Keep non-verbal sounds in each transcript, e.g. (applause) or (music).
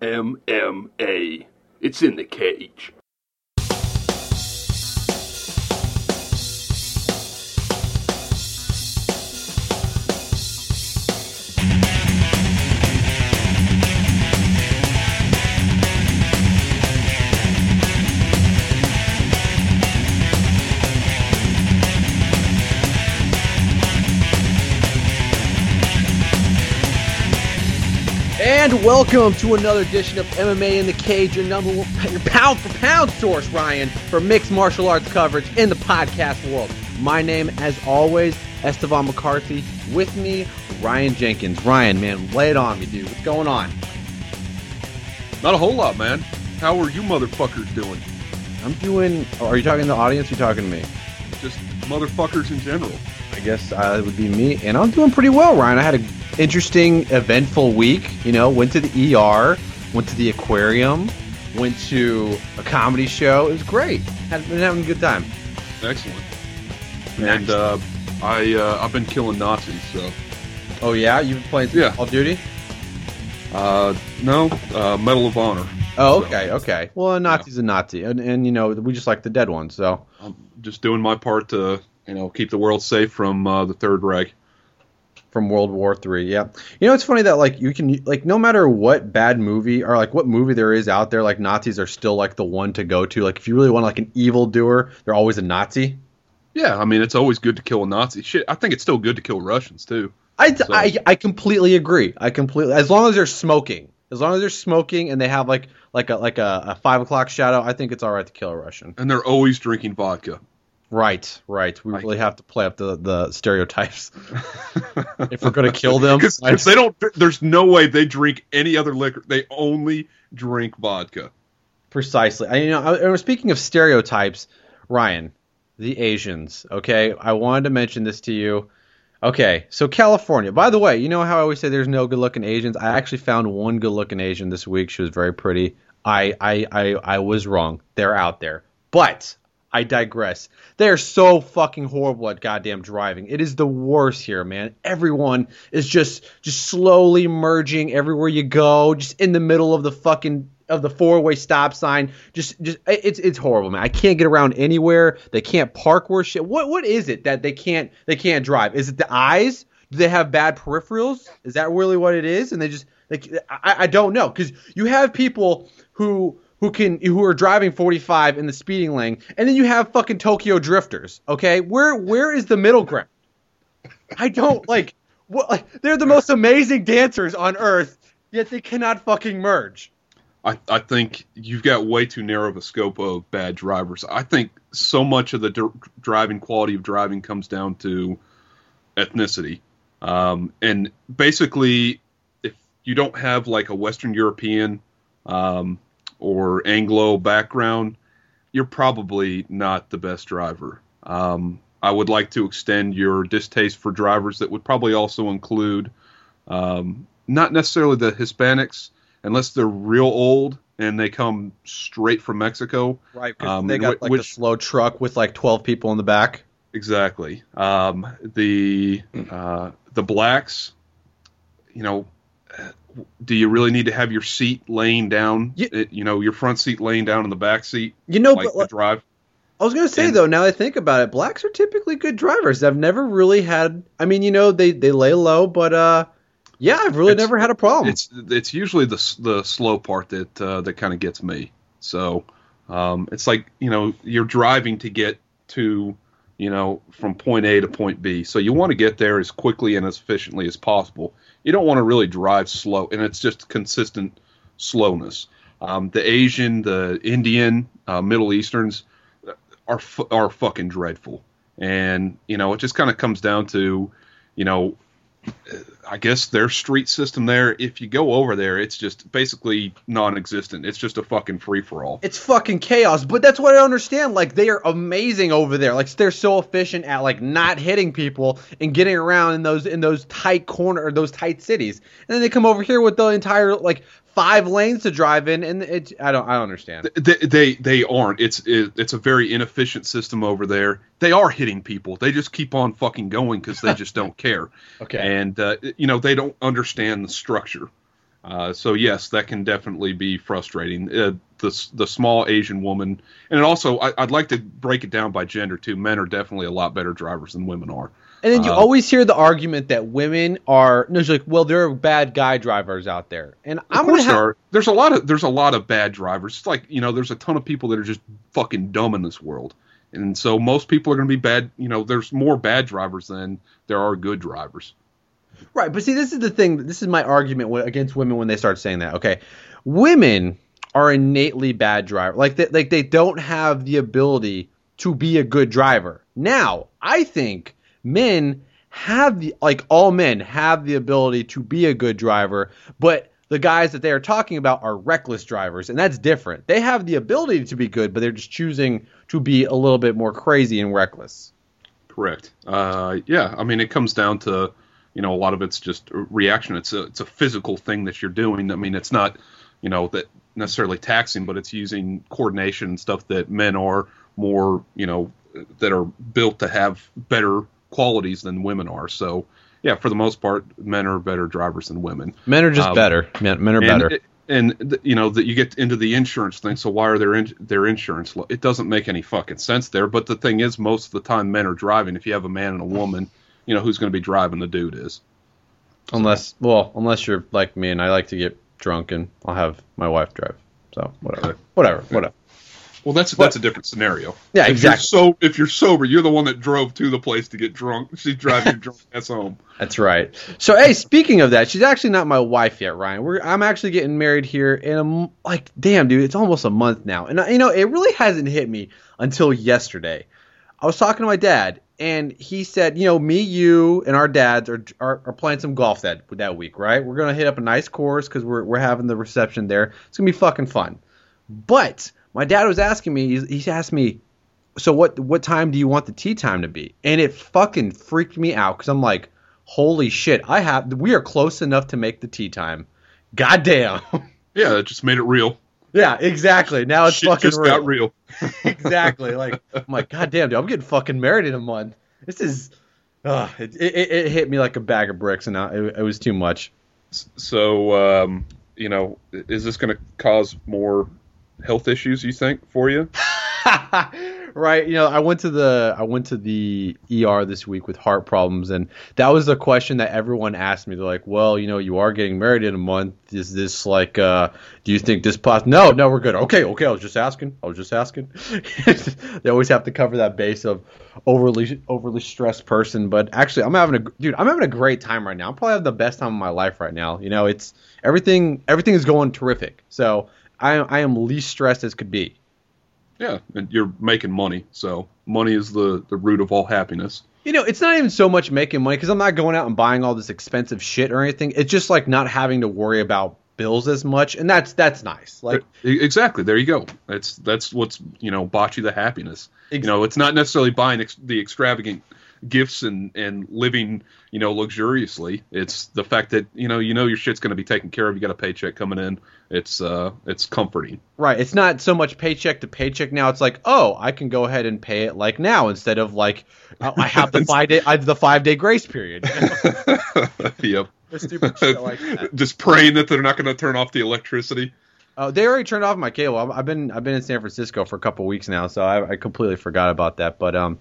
MMA. It's in the cage. And welcome to another edition of MMA in the Cage, your number one, your pound for pound source, Ryan, for mixed martial arts coverage in the podcast world. My name, as always, Estevan McCarthy. With me, Ryan Jenkins. Ryan, man, lay it on me, dude. What's going on? Not a whole lot, man. How are you motherfuckers doing? I'm doing. Are you talking to the audience? Or you talking to me? Just motherfuckers in general. I guess uh, it would be me, and I'm doing pretty well, Ryan. I had an interesting, eventful week. You know, went to the ER, went to the aquarium, went to a comedy show. It was great. Had been having a good time. Excellent. And uh, I uh, I've been killing Nazis, so Oh yeah, you've been playing Yeah. Call of Duty. uh, no uh, Medal of Honor. Oh So, okay, okay. Well, a Nazi's a Nazi, and and you know we just like the dead ones. So I'm just doing my part to you know keep the world safe from uh, the Third Reich. From World War Three, yeah. You know, it's funny that like you can like no matter what bad movie or like what movie there is out there, like Nazis are still like the one to go to. Like if you really want like an evil doer, they're always a Nazi. Yeah, I mean it's always good to kill a Nazi. Shit, I think it's still good to kill Russians too. I, So- I I completely agree. I completely as long as they're smoking, as long as they're smoking and they have like like a like a, a five o'clock shadow, I think it's all right to kill a Russian. And they're always drinking vodka. Right, right. We Like- really have to play up the the stereotypes (laughs) if we're gonna kill them. Because they don't. There's no way they drink any other liquor. They only drink vodka. Precisely. I, you know, I, speaking of stereotypes, Ryan, the Asians. Okay, I wanted to mention this to you. Okay, so California. By the way, you know how I always say there's no good-looking Asians. I actually found one good-looking Asian this week. She was very pretty. I, I, I, I was wrong. They're out there, but I digress. They are so fucking horrible at goddamn driving. It is the worst here, man. Everyone is just just slowly merging everywhere you go, just in the middle of the fucking of the four-way stop sign. Just just it's it's horrible, man. I can't get around anywhere. They can't park where shit. What what is it that they can't they can't drive? Is it the eyes? Do they have bad peripherals? Is that really what it is? And they just like I, I don't know because you have people who who can who are driving 45 in the speeding lane, and then you have fucking Tokyo drifters. Okay, where where is the middle ground? I don't (laughs) like what like, they're the most amazing dancers on earth, yet they cannot fucking merge. I, I think you've got way too narrow of a scope of bad drivers. I think so much of the dr- driving quality of driving comes down to ethnicity, um, and basically, if you don't have like a Western European um, or Anglo background, you're probably not the best driver. Um, I would like to extend your distaste for drivers that would probably also include um, not necessarily the Hispanics, unless they're real old and they come straight from Mexico. Right, Um, they got like which- the slow truck with like 12 people in the back. Exactly. Um, the uh, the blacks, you know, do you really need to have your seat laying down? Ye- It- you know, your front seat laying down in the back seat, You know, like but the drive. I was gonna say and- though, now that I think about it, blacks are typically good drivers. I've never really had. I mean, you know, they they lay low, but uh, yeah, I've really never had a problem. It's it's usually the the slow part that uh, that kind of gets me. So um, it's like you know you're driving to get to you know from point A to point B. So you want to get there as quickly and as efficiently as possible. You don't want to really drive slow, and it's just consistent slowness. Um, the Asian, the Indian, uh, Middle Easterns are are fucking dreadful, and you know it just kind of comes down to you know I guess their street system there, if you go over there, it's just basically non-existent. It's just a fucking free for all. it's fucking chaos. But that's what I understand. Like they are amazing over there. Like they're so efficient at like not hitting people and getting around in those in those tight corner or those tight cities. And then they come over here with the entire like five lanes to drive in, and it's I don't I don't understand. They they, they aren't. It's it, it's a very inefficient system over there. They are hitting people. They just keep on fucking going because they just don't (laughs) care. Okay. And uh, you know they don't understand the structure. Uh, so yes, that can definitely be frustrating. Uh, the the small Asian woman, and it also I, would like to break it down by gender too. Men are definitely a lot better drivers than women are. And then you uh, always hear the argument that women are no, like, well, there are bad guy drivers out there, and I'm gonna have, there There's a lot of there's a lot of bad drivers. It's like you know, there's a ton of people that are just fucking dumb in this world, and so most people are going to be bad. You know, there's more bad drivers than there are good drivers. Right, but see, this is the thing. This is my argument against women when they start saying that. Okay, women are innately bad driver. Like they, like they don't have the ability to be a good driver. Now, I think men have the like all men have the ability to be a good driver, but the guys that they are talking about are reckless drivers, and that's different. They have the ability to be good, but they're just choosing to be a little bit more crazy and reckless. Correct. Uh, yeah, I mean, it comes down to you know a lot of it's just reaction. It's a it's a physical thing that you're doing. I mean, it's not you know that necessarily taxing, but it's using coordination and stuff that men are more you know that are built to have better qualities than women are. So yeah, for the most part, men are better drivers than women. Men are just um, better. Men, men are and, better. And you know that you get into the insurance thing. So why are their in, their insurance? It doesn't make any fucking sense there. But the thing is, most of the time, men are driving. If you have a man and a woman, you know who's going to be driving. The dude is. Unless, well, unless you're like me and I like to get drunk and I'll have my wife drive. So whatever, whatever, whatever. Well, that's that's a different scenario. Yeah, if exactly. so if you're sober, you're the one that drove to the place to get drunk. She's driving drunk ass home. That's right. So, hey, speaking of that, she's actually not my wife yet, Ryan. We're I'm actually getting married here in a like, damn, dude, it's almost a month now, and you know, it really hasn't hit me until yesterday. I was talking to my dad, and he said, you know, me, you, and our dads are are, are playing some golf that that week, right? We're gonna hit up a nice course because we're we're having the reception there. It's gonna be fucking fun, but my dad was asking me. He asked me, "So what? What time do you want the tee time to be?" And it fucking freaked me out because I'm like, "Holy shit! I have. We are close enough to make the tee time. Goddamn." (laughs) Yeah, it just made it real. Yeah, exactly. Now it's Shit fucking just real. got real. (laughs) (laughs) exactly. Like I'm like, God damn, dude, I'm getting fucking married in a month. This is, uh, it, it, it hit me like a bag of bricks, and it, it was too much. So, um, you know, is this going to cause more health issues you think for you? (laughs) right. You know, I went to the I went to the ER this week with heart problems, and that was the question that everyone asked me. They're like, "Well, you know, you are getting married in a month. Is this like? uh Do you think this pos? No, no, we're good. Okay, okay. I was just asking. I was just asking. (laughs) they always have to cover that base of overly overly stressed person. But actually, I'm having a dude. I'm having a great time right now. I'm probably having the best time of my life right now. You know, it's everything. Everything is going terrific. So I I am least stressed as could be. Yeah, and you're making money, so money is the the root of all happiness. You know, it's not even so much making money because I'm not going out and buying all this expensive shit or anything. It's just like not having to worry about bills as much, and that's that's nice. Like exactly, there you go. That's that's what's you know bought you the happiness. Exactly. You know, it's not necessarily buying ex- the extravagant gifts and and living you know luxuriously. It's the fact that you know you know your shit's going to be taken care of. You got a paycheck coming in. It's uh it's comforting. Right. It's not so much paycheck to paycheck now. It's like oh I can go ahead and pay it like now instead of like I have the five day I have the (laughs) five day grace period. (laughs) yep. Stupid shit like that. (laughs) Just praying that they're not going to turn off the electricity. Oh, they already turned off my cable. I've been I've been in San Francisco for a couple weeks now, so I, I completely forgot about that. But um,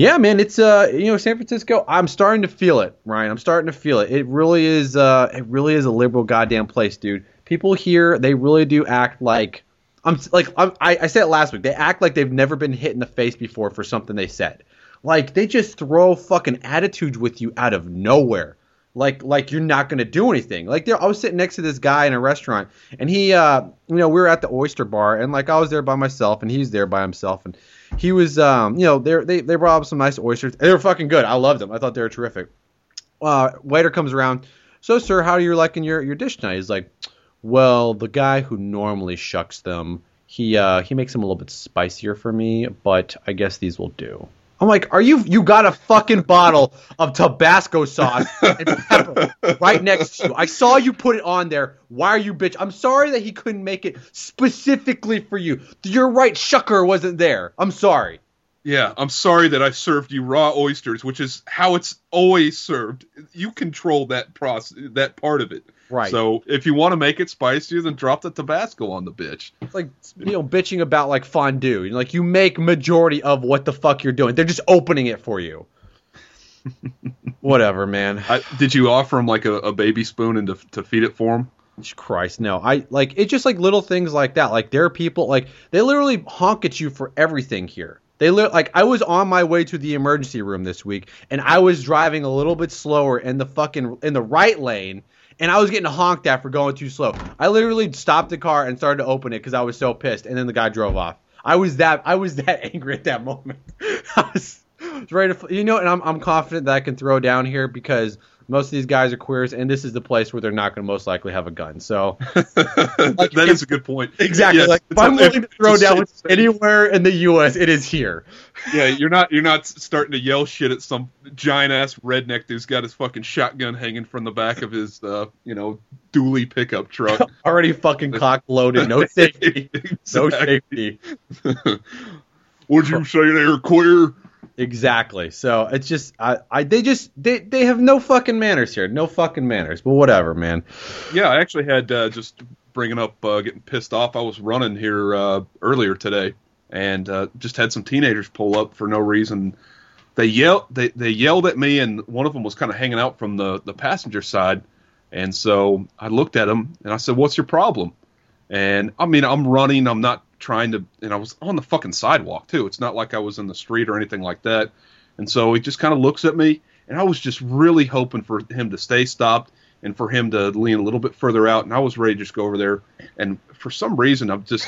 yeah, man, it's uh, you know, San Francisco. I'm starting to feel it, Ryan. I'm starting to feel it. It really is uh, it really is a liberal goddamn place, dude. People here, they really do act like I'm like I'm, I, I said it last week. They act like they've never been hit in the face before for something they said. Like they just throw fucking attitudes with you out of nowhere. Like like you're not gonna do anything. Like there, I was sitting next to this guy in a restaurant, and he, uh, you know, we were at the oyster bar, and like I was there by myself, and he's there by himself, and he was, um, you know, they they brought up some nice oysters. They were fucking good. I loved them. I thought they were terrific. Uh, waiter comes around. So, sir, how are you liking your your dish tonight? He's like, well, the guy who normally shucks them, he uh, he makes them a little bit spicier for me, but I guess these will do. I'm like, are you? You got a fucking bottle of Tabasco sauce and pepper right next to you. I saw you put it on there. Why are you bitch? I'm sorry that he couldn't make it specifically for you. Your right shucker wasn't there. I'm sorry. Yeah, I'm sorry that I served you raw oysters, which is how it's always served. You control that process, that part of it. Right. So if you want to make it spicier, then drop the Tabasco on the bitch. It's like you know, bitching about like fondue. You know, like you make majority of what the fuck you're doing. They're just opening it for you. (laughs) Whatever, man. I, did you offer him like a, a baby spoon and to, to feed it for him? Christ, no. I like it's just like little things like that. Like there are people like they literally honk at you for everything here. They li- like I was on my way to the emergency room this week and I was driving a little bit slower in the fucking in the right lane and I was getting honked at for going too slow. I literally stopped the car and started to open it because I was so pissed and then the guy drove off. I was that I was (laughs) that angry at that moment. (laughs) I was, was ready to you know and I'm I'm confident that I can throw down here because most of these guys are queers, and this is the place where they're not going to most likely have a gun. So (laughs) that is a good point. exactly, Yeah, like if I'm willing to throw down safe with space. anywhere in the U.S., it is here. (laughs) Yeah, you're not you're not starting to yell shit at some giant ass redneck who's got his fucking shotgun hanging from the back of his uh, you know dually pickup truck. (laughs) Already fucking cock loaded, no safety, no safety. Would you say they're queer? Exactly. So it's just I, I they just they they have no fucking manners here, no fucking manners. But whatever, man. Yeah, I actually had uh, just bringing up uh, getting pissed off. I was running here uh, earlier today, and uh, just had some teenagers pull up for no reason. They yelled they they yelled at me, and one of them was kind of hanging out from the the passenger side. And so I looked at him and I said, "What's your problem?" And I mean, I'm running. I'm not trying to. And I was on the fucking sidewalk too. It's not like I was in the street or anything like that. And so he just kind of looks at me, and I was just really hoping for him to stay stopped and for him to lean a little bit further out. And I was ready to just go over there. And for some reason, I've just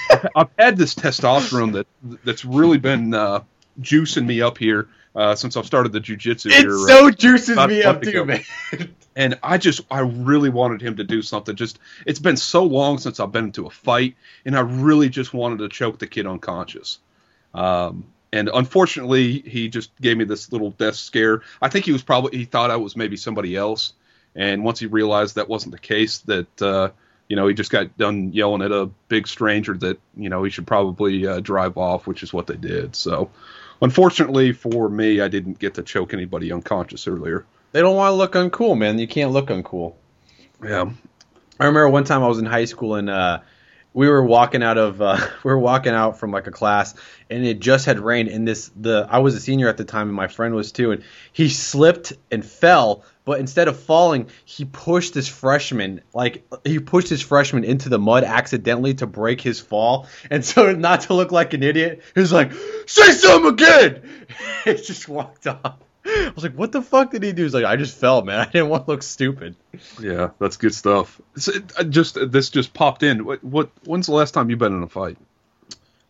(laughs) I've, had this testosterone that that's really been uh, juicing me up here uh, since I've started the jujitsu It here. so juices about me up too, ago. man. (laughs) and I just I really wanted him to do something. Just it's been so long since I've been into a fight, and I really just wanted to choke the kid unconscious. Um, and unfortunately, he just gave me this little death scare. I think he was probably he thought I was maybe somebody else, and once he realized that wasn't the case, that uh, you know he just got done yelling at a big stranger that you know he should probably uh, drive off, which is what they did. So. Unfortunately for me, I didn't get to choke anybody unconscious earlier. They don't want to look uncool, man. You can't look uncool. Yeah, I remember one time I was in high school and uh, we were walking out of uh, (laughs) we were walking out from like a class and it just had rained and this the I was a senior at the time and my friend was too and he slipped and fell but instead of falling he pushed this freshman like he pushed his freshman into the mud accidentally to break his fall and so (laughs) not to look like an idiot he was like say something again (laughs) he just walked off I was like what the fuck did he do he's like I just fell man (laughs) I didn't want to look stupid Yeah, that's good stuff. So it, just this just popped in. What, what? When's the last time you've been in a fight?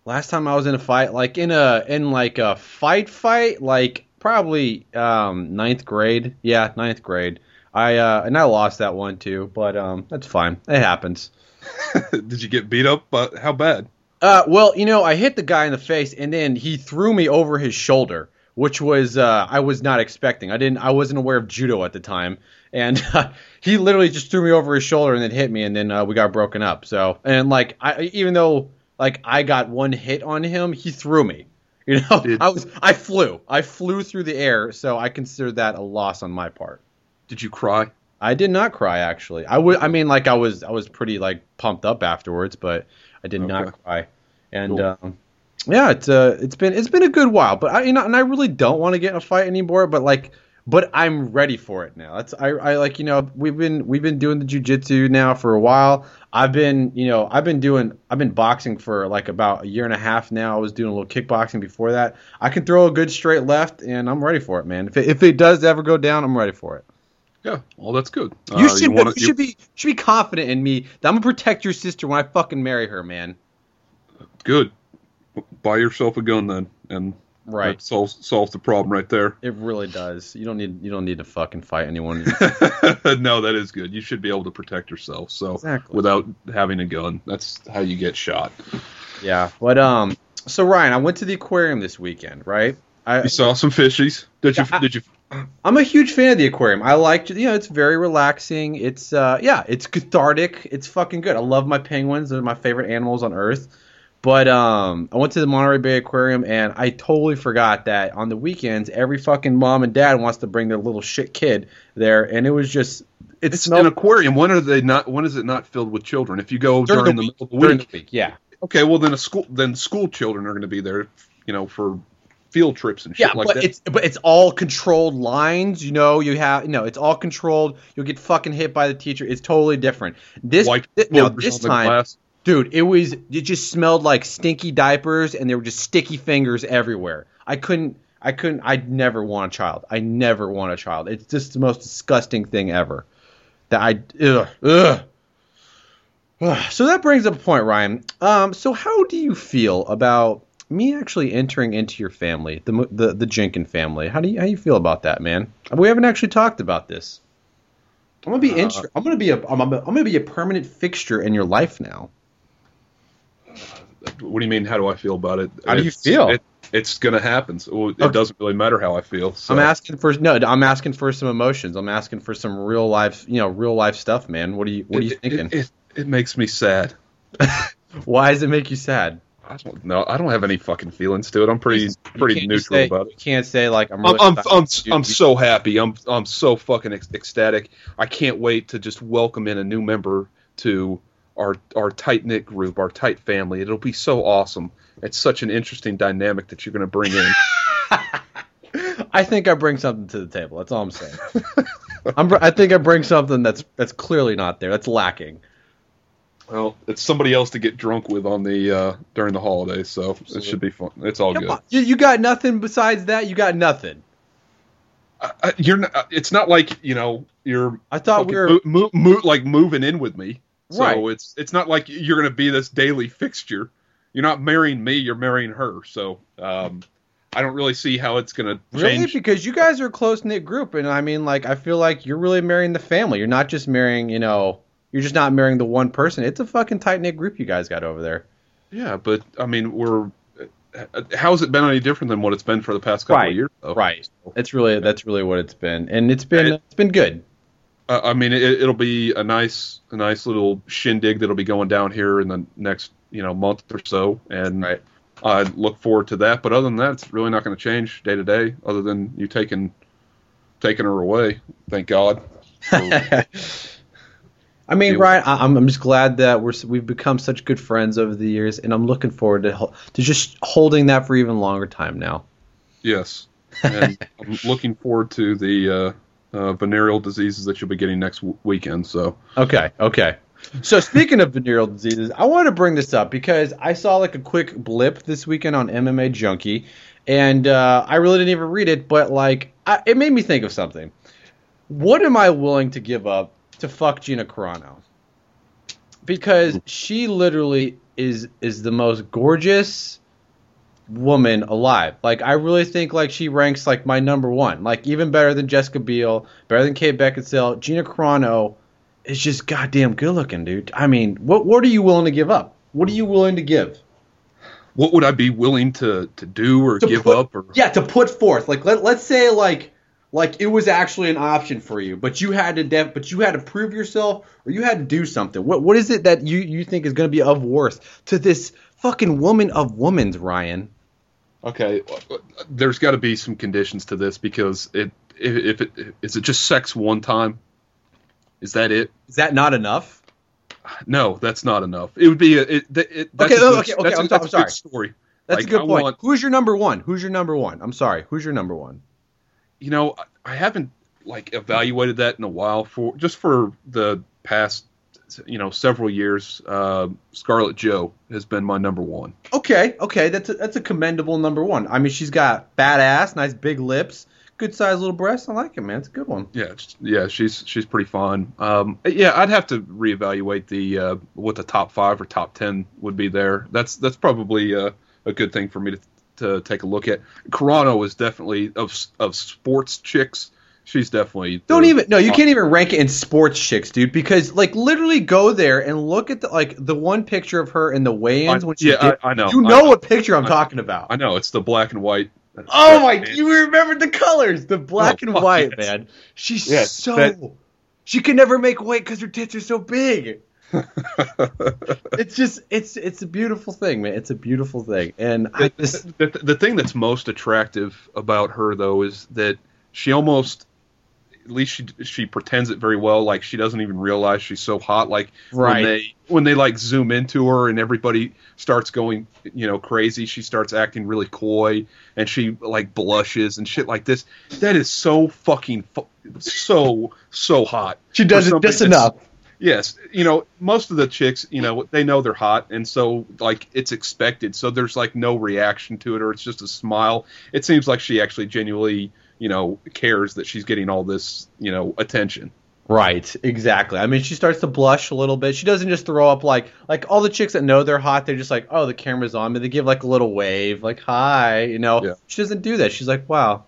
Last time I was in a fight, like in a in like a fight fight, like probably um ninth grade. Yeah, ninth grade. I uh and I lost that one too, but um that's fine. It happens. (laughs) Did you get beat up? But how bad? Uh well, you know, I hit the guy in the face and then he threw me over his shoulder, which was uh I was not expecting. I didn't I wasn't aware of judo at the time. And uh, (laughs) he literally just threw me over his shoulder and then hit me and then uh, we got broken up. So, and like I even though like I got one hit on him, he threw me. (laughs) You know, Did- I was I flew. I flew through the air, so I consider that a loss on my part. Did you cry? I did not cry actually. I would I mean like I was I was pretty like pumped up afterwards, but I did Okay. not cry. And Cool. um yeah, it's uh it's been it's been a good while, but I you know and I really don't want to get in a fight anymore, but like but I'm ready for it now. That's I, I like you know we've been we've been doing the jujitsu now for a while. I've been you know I've been doing I've been boxing for like about a year and a half now. I was doing a little kickboxing before that. I can throw a good straight left, and I'm ready for it, man. If it, if it does ever go down, I'm ready for it. Yeah. Well, that's good. You Uh, should wanna- you should be should be confident in me that I'm gonna protect your sister when I fucking marry her, man. good. Buy yourself a gun then, and Right. that solves solves the problem right there. It really does. You don't need you don't need to fucking fight anyone. (laughs) no, that is good. You should be able to protect yourself. So Exactly. without having a gun, that's how you get shot. yeah. But um so Ryan, I went to the aquarium this weekend, right? I You saw some fishies. Did you? Yeah, I- did you? I'm a huge fan of the aquarium. I like you know, it's very relaxing. It's uh yeah, it's cathartic. It's fucking good. I love my penguins. They're my favorite animals on earth. But um, I went to the Monterey Bay Aquarium and I totally forgot that on the weekends every fucking mom and dad wants to bring their little shit kid there, and it was just it It's an aquarium. When are they not? When is it not filled with children? If you go during, during, the, the, week, middle of the during week, the week. Yeah, okay, well then a school then school children are going to be there, you know, for field trips and shit yeah, like but that. it's but it's all controlled lines. You know, you have no, it's all controlled. You'll get fucking hit by the teacher. It's totally different. This White thi- no, this time, glass. Dude, it was it just smelled like stinky diapers and there were just sticky fingers everywhere. I couldn't. I couldn't. I'd never want a child. I never want a child. It's just the most disgusting thing ever. That I ugh ugh. So that brings up a point, Ryan. Um, so how do you feel about me actually entering into your family, the the the Jenkin family? How do you how do you feel about that, man? We haven't actually talked about this. I'm gonna be Uh, inter- I'm gonna be a I'm, I'm gonna be a permanent fixture in your life now. What do you mean? How do I feel about it? How do you It's- feel? It, it's going to happen. So it Okay. doesn't really matter how I feel. So. I'm asking for no. I'm asking for some emotions. I'm asking for some real life, you know, real life stuff, man. What are you What are you It- thinking? It, it, makes me sad. (laughs) Why does it make you sad? I don't know. I don't have any fucking feelings to it. I'm pretty You pretty neutral say, about it. You can't say like I'm. I'm I'm. I'm, You- I'm so happy. I'm I'm so fucking ecstatic. I can't wait to just welcome in a new member to our our tight knit group, our tight family. It'll be so awesome. It's such an interesting dynamic that you're going to bring in. (laughs) I think I bring something to the table. That's all I'm saying. I'm, I think I bring something that's that's clearly not there. That's lacking. well, it's somebody else to get drunk with on the uh, during the holidays, so it should be fun. It's all Come good. You, you got nothing besides that. You got nothing. I, I, you're not, it's not like you know you're I thought we fucking were. mo- mo- mo- like moving in with me. So Right. it's it's not like you're going to be this daily fixture. You're not marrying me. You're marrying her. So um, I don't really see how it's going to Really? Because you guys are a close knit group, and I mean, like, I feel like you're really marrying the family. You're not just marrying, you know, you're just not marrying the one person. It's a fucking tight knit group you guys got over there. Yeah, but I mean, we're how's it been any different than what it's been for the past couple Right. of years? Though? Right. It's really that's really what it's been, and it's been It- it's been good. Uh, I mean, it, it'll be a nice a nice little shindig that'll be going down here in the next you know month or so, and Right. I look forward to that. But other than that, it's really not going to change day to day. Other than you taking taking her away, thank God. (laughs) I mean. Ryan, I- I'm I'm just glad that we're we've become such good friends over the years, and I'm looking forward to to just holding that for even longer time now. Yes, and (laughs) I'm looking forward to the uh, uh, venereal diseases that you'll be getting next w- weekend. So Okay, okay. So speaking of venereal diseases, I want to bring this up because I saw like a quick blip this weekend on MMA Junkie, and uh, I really didn't even read it, but like I, it made me think of something. What am I willing to give up to fuck Gina Carano? Because she literally is is the most gorgeous woman alive. Like I really think like she ranks like my number one. Like even better than Jessica Biel, better than Kate Beckinsale. Gina Carano is just goddamn good looking, dude. I mean, what what are you willing to give up? What are you willing to give? what would I be willing to to do or To give put- up or Yeah, to put forth. Like let let's say like like it was actually an option for you, but you had to def- but you had to prove yourself or you had to do something. What what is it that you you think is going to be of worth to this fucking woman of woman's Ryan? Okay, there's got to be some conditions to this because it if, if it is it just sex one time, is that it? Is that not enough? No, that's not enough. It would be a, it, it, that's Okay, a oh, good, okay, okay, that's a- I'm that's a sorry. good story. That's Like, a good I point. want- Who's your number one? Who's your number one? I'm sorry. Who's your number one? You know, I- I haven't like evaluated that in a while for just for the past you know several years. Uh, Scarlett Joe has been my number one. Okay, okay, that's a, that's a commendable number one. I mean, she's got badass, nice big lips, good sized little breasts. I like it, man. It's a good one. Yeah, yeah, she's she's pretty fun. Um, yeah, I'd have to reevaluate the uh, what the top five or top ten would be there. That's that's probably uh, a good thing for me to to take a look at. Carano is definitely of of sports chicks. She's definitely Don't even no, you can't even rank it in sports chicks, dude, because like literally go there and look at the like the one picture of her in the weigh-ins I- when she yeah, did, I, I know. you I- know what picture I'm I- talking about. I know it's the black and white. oh my, Man. you remembered the colors, the black Oh, and white, yes. man. She's Yes, so that- she can never make weight because her tits are so big. (laughs) it's just it's it's a beautiful thing, man. It's a beautiful thing, and I the, just the, the thing that's most attractive about her though is that she almost at least she she pretends it very well like she doesn't even realize she's so hot like Right. when they when they like zoom into her and everybody starts going you know crazy she starts acting really coy and she like blushes and shit like this that is so fucking fu- so so hot she does it just enough. Yes, you know, most of the chicks, you know, they know they're hot, and so like it's expected. So there's like no reaction to it, or it's just a smile. It seems like she actually genuinely, you know, cares that she's getting all this, you know, attention. Right, exactly. I mean, she starts to blush a little bit. She doesn't just throw up like like all the chicks that know they're hot. They're just like, oh, the camera's on me. They give like a little wave, like hi, you know. Yeah. She doesn't do that. She's like, wow,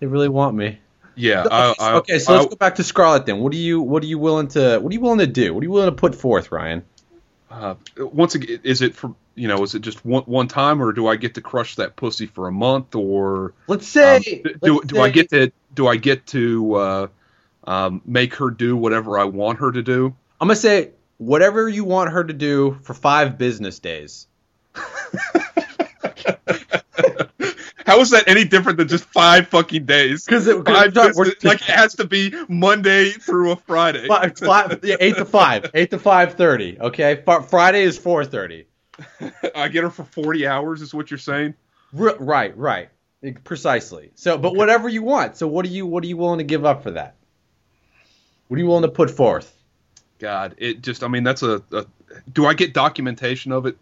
they really want me. Yeah. Okay, I, I, okay, so I- let's go back to Scarlett then. What are you what are you willing to what are you willing to do? What are you willing to put forth, Ryan? Uh, once again, is it for you know, is it just one one time, or do I get to crush that pussy for a month, or Let's say um, do, let's do I get to do I get to uh, um, make her do whatever I want her to do? I'm gonna say whatever you want her to do for five business days. (laughs) How is that any different than just five fucking days? Because it, Five we're, we're, business- like it has to be Monday through a Friday. five, five, yeah, eight to five, (laughs) eight to five thirty. Okay, Fri- Friday is four thirty. I get her for forty hours, is what you're saying? R- right, right, precisely. So, but whatever you want. So, what are you what are you willing to give up for that? What are you willing to put forth? God, it just I mean that's a, a do I get documentation of it?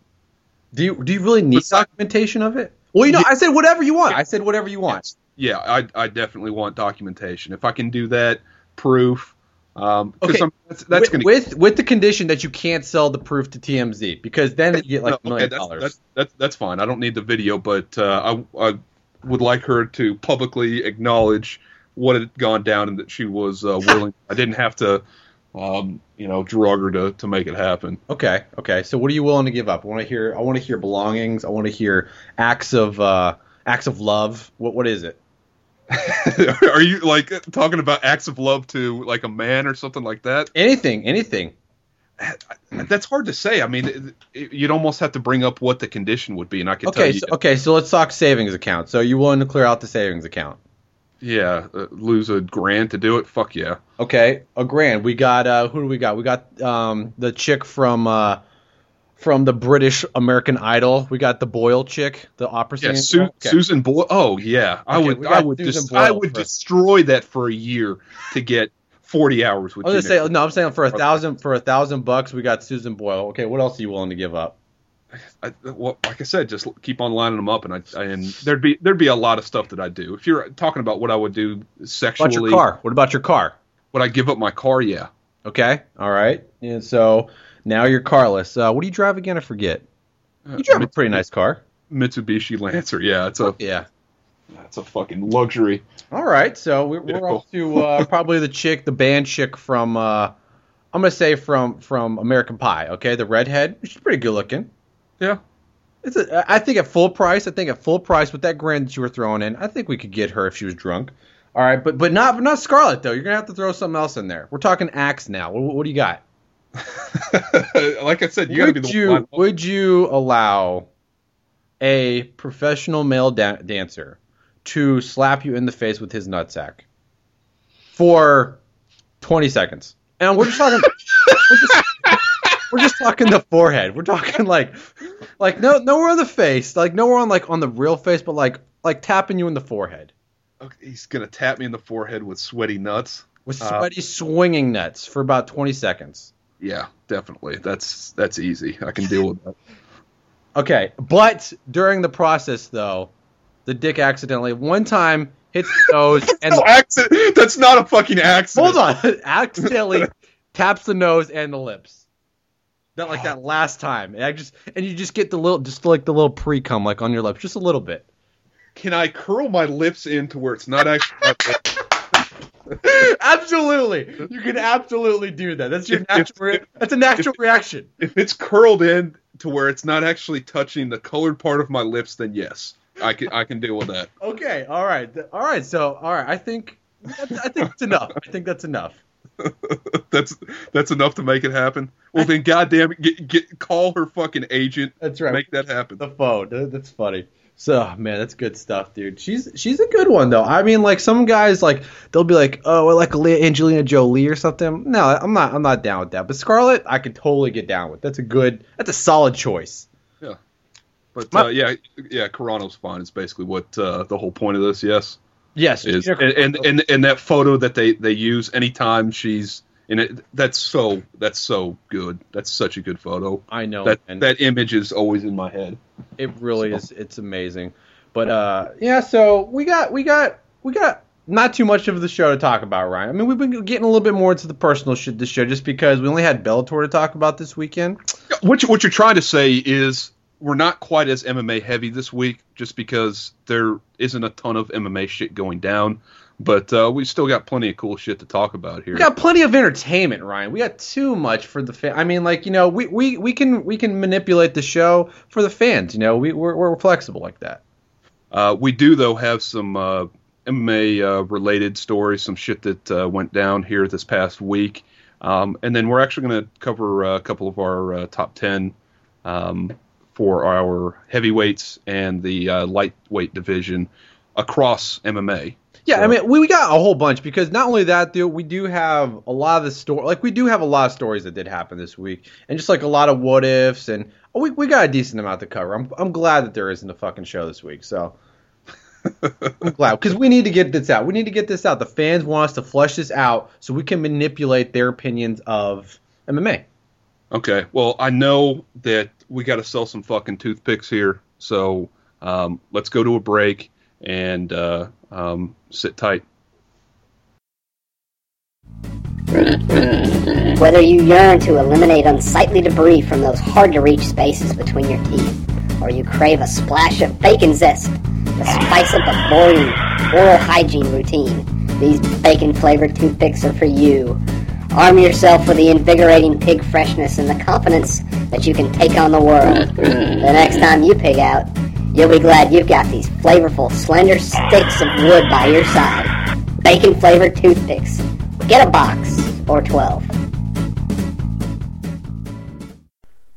Do you do you really need documentation of it? Well, you know, I said whatever you want. I said whatever you want. Yeah, I I definitely want documentation. If I can do that, proof. Um, 'cause Okay. I'm- that's, that's with, gonna with with the condition that you can't sell the proof to TMZ because then you get like a No, million that's, dollars. That's, that's that's fine. I don't need the video, but uh, I I would like her to publicly acknowledge what had gone down and that she was uh, willing. I didn't have to, um, you know, drug her to to make it happen. Okay, okay. So what are you willing to give up? I want to hear. I want to hear belongings. I want to hear acts of uh, acts of love. What what is it? (laughs) Are you like talking about acts of love to like a man or something like that? Anything, anything. (sighs) That's hard to say. I mean, you'd almost have to bring up what the condition would be, and I can tell Okay, you. so, okay. So let's talk savings account. So you willing to clear out the savings account? Yeah, uh, lose a grand to do it. Fuck yeah. Okay, a grand. We got uh, who do we got? We got um, the chick from uh, from the British American Idol. We got the Boyle chick, the opera Yeah, singer. Su- Okay. Susan Boyle. Oh yeah, I Okay, would. I would. Boyle I would destroy that for a year to get forty hours with I was gonna say no. I'm saying for a thousand for a thousand bucks, we got Susan Boyle. Okay, what else are you willing to give up? I, well, like I said, just keep on lining them up, and I and there'd be there'd be a lot of stuff that I do. If you're talking about what I would do What sexually, about your car? What about your car? would I give up my car? Yeah, Okay, all right. And so now you're carless. Uh, what do you drive again? I forget. You drive a pretty nice car. Mitsubishi Lancer. Yeah, it's a Yeah. it's a fucking luxury. All right, so we're, we're up to uh, (laughs) probably the chick, the band chick from, uh, I'm gonna say from from American Pie. Okay, the redhead. She's pretty good looking. Yeah, It's a, I think at full price. I think at full price with that grand that you were throwing in, I think we could get her if she was drunk. All right, but but not but not Scarlett though. You're gonna have to throw something else in there. We're talking Axe now. What, what do you got? (laughs) like I said, you got to be would the you one. would you allow a professional male da- dancer to slap you in the face with his nutsack for 20 seconds? And we're just talking we're, just, we're just talking the forehead. We're talking like like no nowhere on the face, like nowhere on like on the real face, but like like tapping you in the forehead Okay, He's gonna tap me in the forehead with sweaty nuts. with Uh, sweaty swinging nuts for about 20 seconds. Yeah, definitely. That's that's easy. I can deal with that. Okay, but during the process though, the dick accidentally one time hits the nose (laughs) and no accident. That's not a fucking accident. hold on, (laughs) accidentally (laughs) taps the nose and the lips. Not like (sighs) that last time. And I just and you just get the little just like the little pre cum like on your lips, just a little bit. Can I curl my lips in to where it's not actually? (laughs) absolutely, you can absolutely do that. That's your If- natural. if- that's a natural reaction. if it's curled in to where it's not actually touching the colored part of my lips, then yes, I can I can deal with that. Okay, all right, all right. So, all right, I think I think it's enough. I think that's enough. (laughs) that's that's enough to make it happen. Well, then, goddamn it, get, get call her fucking agent. That's right. Make that happen. The phone. That's funny. So man, that's good stuff, dude. She's she's a good one though. I mean, like some guys, like they'll be like, oh, I like Angelina Jolie or something. No, I'm not. I'm not down with that. But Scarlett, I can totally get down with. That's a good. That's a solid choice. Yeah. But uh, yeah, yeah, Carano's fine. It's basically what uh, the whole point of this. Yes. Yes. Is and, and and and that photo that they they use anytime she's in it. That's so that's so good. That's such a good photo. I know. That and that image is always in my head. It really so. is. It's amazing. But uh, yeah. So we got we got we got not too much of the show to talk about, Ryan. I mean, we've been getting a little bit more into the personal shit this show just because we only had Bellator to talk about this weekend. What you, what you're trying to say is we're not quite as MMA heavy this week, just because there isn't a ton of MMA shit going down. But uh, we still got plenty of cool shit to talk about here. We got plenty of entertainment, Ryan. We got too much for the fan. I mean, like you know, we, we, we can we can manipulate the show for the fans. You know, we we're, we're flexible like that. Uh, we do though have some uh, MMA uh, related stories, some shit that uh, went down here this past week, um, and then we're actually going to cover a couple of our uh, top ten um, for our heavyweights and the uh, lightweight division across MMA. Yeah, so. I mean, we, we got a whole bunch because not only that, dude, we do have a lot of the story. Like, we do have a lot of stories that did happen this week, and just like a lot of what ifs, and we we got a decent amount to cover. I'm I'm glad that there isn't a fucking show this week. So. (laughs) I'm glad because we need to get this out. We need to get this out. The fans want us to flush this out so we can manipulate their opinions of MMA. Okay. Well, I know that we got to sell some fucking toothpicks here, so um, let's go to a break and uh, um, sit tight. Whether you yearn to eliminate unsightly debris from those hard to reach spaces between your teeth, or you crave a splash of bacon zest to spice up a boring oral hygiene routine, these bacon flavored toothpicks are for you. Arm yourself with the invigorating pig freshness and the confidence that you can take on the world. the next time you pig out, you'll be glad you've got these flavorful, slender sticks of wood by your side. Bacon flavored toothpicks. Get a box or 12.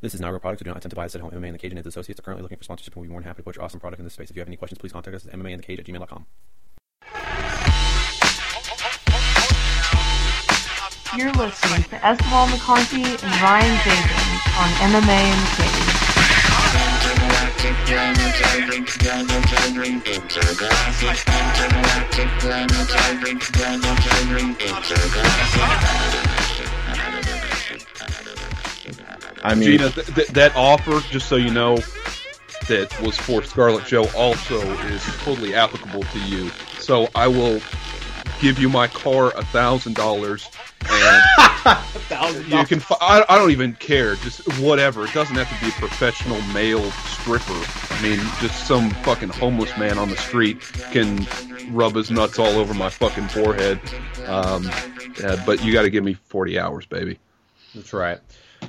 This is Nagra Products. We do not attempt to buy, this at home MMA in the cage and its associates are currently looking for sponsorship and we'll be more than happy to put your awesome product in this space. If you have any questions, please contact us at MMA in the cage at gmail.com. You're listening to Esteban McCarthy and Ryan Jenkins on MMA in the Cage. I mean, Gina, th- th- that offer, just so you know, that was for Scarlett Joe also is totally applicable to you. So I will give you my car a thousand dollars and (laughs) you can. I, I don't even care. Just whatever. It doesn't have to be a professional male stripper. I mean, just some fucking homeless man on the street can rub his nuts all over my fucking forehead. Um, yeah, but you got to give me 40 hours, baby. That's right.